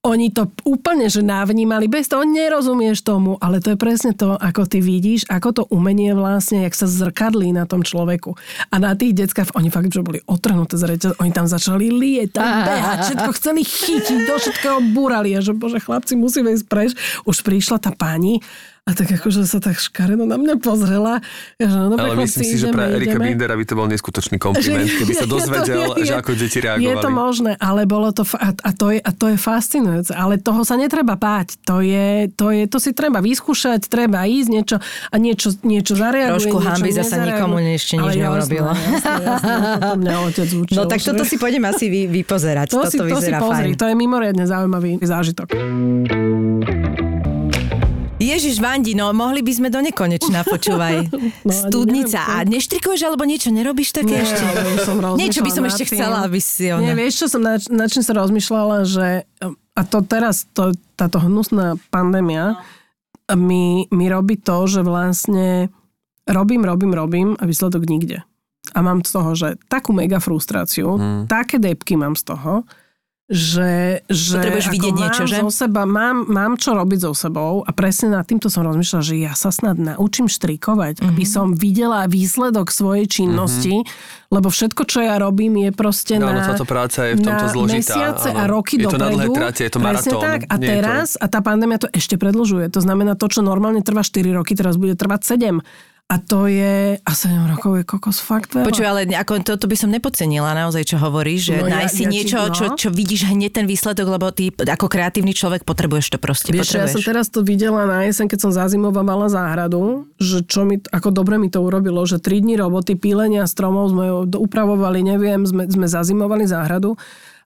oni to úplne, že navnímali, bez toho nerozumieš tomu, ale to je presne to, ako ty vidíš, ako to umenie vlastne, jak sa zrkadlí na tom človeku. A na tých deckách, oni fakt, že boli otrhnuté z reťaz, oni tam začali lietať, behať, všetko chceli chytiť, do všetkého búrali a že bože, chlapci, musíme ísť preč. Už prišla tá pani a tak akože sa tak škaredo na mňa pozrela. Ja, že no, dobre, Ale myslím si, že pre Erika ideme. Bindera by to bol neskutočný kompliment, keby sa Je to- dozvedel, je- že ako deti Je to reagovali. možné, ale bolo to, a, a, to je, a to je fascinujúce, ale toho sa netreba báť. To, je, to, je, to si treba vyskúšať, treba ísť niečo a niečo, niečo zareaguje. Trošku hanby zasa nikomu ešte nič neurobilo. Jasné, jasné, to mňa otec učil. No tak toto si pôjdem asi vy, vypozerať. to toto si, to si pozri, fajn. to je mimoriadne zaujímavý zážitok. Ježiš, Vandi, no mohli by sme do nekonečna, počúvaj. No, Studnica. ani A neštrikuješ alebo niečo nerobíš také Nie, ešte? som Niečo by som ešte chcela, aby si ona... Nie, vieš, čo som na, na čím sa rozmýšľala, že a to teraz, to, táto hnusná pandémia mi, mi robí to, že vlastne robím, robím, robím a výsledok nikde. A mám z toho, že takú mega frustráciu, Hmm. také depky mám z toho, že, že Potrebuješ ako vidieť mám niečo, že? Zo seba, mám, mám čo robiť so sebou a presne nad týmto som rozmýšľala, že ja sa snad naučím štrikovať, mm-hmm. Mhm. aby som videla výsledok svojej činnosti, mm-hmm. lebo všetko, čo ja robím, je proste No, na, táto práca je v tomto na zložitá, mesiace a áno. roky Je to na dopredu. dlhé trate, je to maratón, tak. A nie je to- teraz, a tá pandémia to ešte predlžuje. To znamená, to, čo normálne trvá 4 roky, teraz bude trvať 7. A to je, a 7 rokov je kokos fakt veľa. Počuj, ale ako to, to by som nepocenila naozaj, čo hovoríš, že No ja- nájsť si ja niečo, no. čo, čo vidíš hneď ten výsledok, lebo ty ako kreatívny človek potrebuješ to proste. Vieš, ja potrebuješ. som teraz to videla na jeseň, keď som zazimovala záhradu, že čo mi, ako dobre mi to urobilo, že 3 dní roboty, pílenia stromov sme upravovali, neviem, sme, sme zazimovali záhradu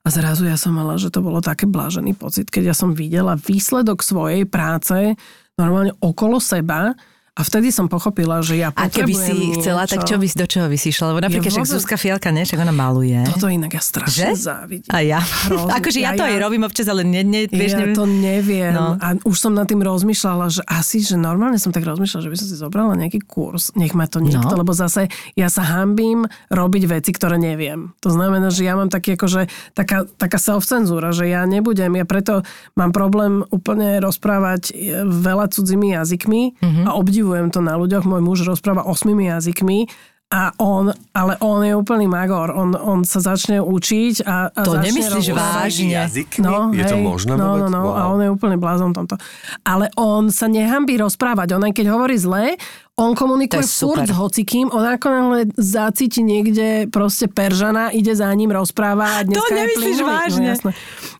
a zrazu ja som mala, že to bolo také blážený pocit, keď ja som videla výsledok svojej práce normálne okolo seba a vtedy som pochopila, že ja A keby si potrebujem chcela, niečo. tak čo by, do čoho by si išla? Lebo napríklad, však vôbec- Zuzka Fialka, ne? Však ona maluje. Toto inak ja strašne Že? závidím. A ja. Akože ja Ja- to aj ja- robím občas, ale ne, ne, vieš, ja neviem. to neviem. No. A už som nad tým rozmýšľala, že asi, že normálne som tak rozmýšľala, že by som si zobrala nejaký kurz. Nech ma to niekto, No. lebo zase ja sa hambím robiť veci, ktoré neviem. To znamená, že ja mám taký akože taká, taká self-cenzúra, že ja nebudem, ja preto mám problém úplne rozprávať e, veľa cudzími jazykmi Mhm. mm-hmm. a obdivujem to na ľuďoch. Môj muž rozpráva osmými jazykmi a on, ale on je úplný magor. On, on sa začne učiť a, a To začne nemyslíš vážne? Jazykmi? je to možné No, no, no. Wow. A on je úplne blázon tomto. Ale on sa nehambí rozprávať. On aj keď hovorí zle, on komunikuje To furt s hocikým. On ako náhle zacíti niekde proste Peržana, ide za ním, rozpráva. A dneska je nemyslíš plynulý. vážne? No, jasné.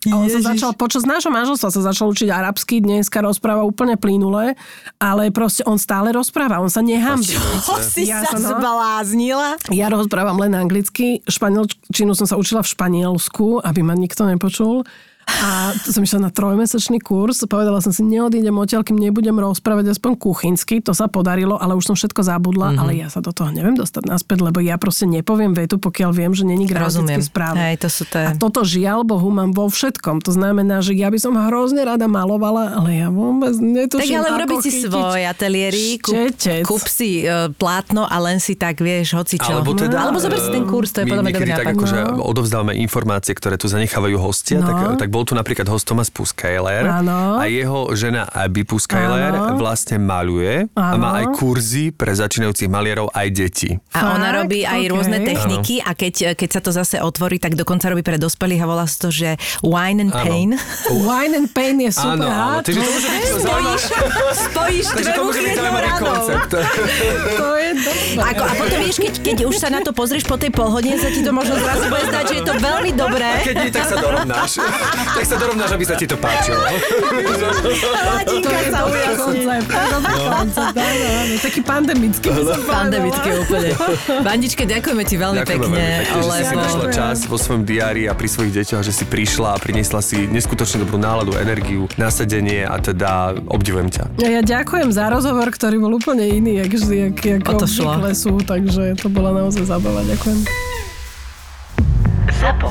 On sa začal, počas nášho manželstva sa začal učiť arabsky, dneska rozpráva úplne plynule, ale proste on stále rozpráva, on sa nehambí. To si Ja sa no. zbláznila. Ja rozprávam len anglicky, španielčinu som sa učila v Španielsku, aby ma nikto nepočul. A to som išla na trojmesačný kurz, povedala som si, neodídem odtiaľ, kým nebudem rozprávať aspoň kuchynsky, to sa podarilo, ale už som všetko zabudla, mm-hmm. ale ja sa do toho neviem dostať naspäť, lebo ja proste nepoviem vetu, pokiaľ viem, že není gramaticky správne. Hej, to sú to... A toto žiaľ Bohu mám vo všetkom. To znamená, že ja by som hrozne rada malovala, ale ja vôbec netuším, Tak ale urobiť si svoj ateliéri, kúp, štetec. kúp si uh, plátno a len si tak vieš, hoci čo. Alebo teda, Alebo zober si ten kurz, to je podľa mňa dobrý niekedy tak nápad. akože odovzdávame informácie, ktoré tu zanechávajú hostia, No. tak, tak bol tu napríklad host Thomas Puskajler a jeho žena Abby Puskajler vlastne maluje a má aj kurzy pre začínajúcich malierov aj deti. A ona Fakt? robí aj OK. rôzne techniky a keď, keď sa to zase otvorí, tak dokonca robí pre dospelých a volá sa to, že wine and pain. Wine and pain je super. Áno, áno, takže to môže byť zaujímavé. Spojíš Takže to môže byť zaujímavý koncept. to je dobré. Ako, a potom vieš, keď, keď už sa na to pozrieš po tej polhodine, sa ti to možno zrazu bude zdať, že je to veľmi dobré. Keď nie, tak sa dorovnáš. tak sa dorovnáš, aby sa ti to páčilo. Hladinka To je sa dobrý ujasní. Taký pandemický. Pandemicky úplne. Bandičke, ďakujeme ti veľmi Ďakujeme pekne, veľmi pekne, že si si lebo... našla čas vo svojom diári a pri svojich deťoch, že si prišla a priniesla si neskutočne dobrú náladu, energiu, nasadenie a teda obdivujem ťa. Ja, ja ďakujem za rozhovor, ktorý bol úplne iný, jak vždy, jak, jak O to šlo. obvykle sú, takže to bola naozaj zábava. Ďakujem. ZAPO.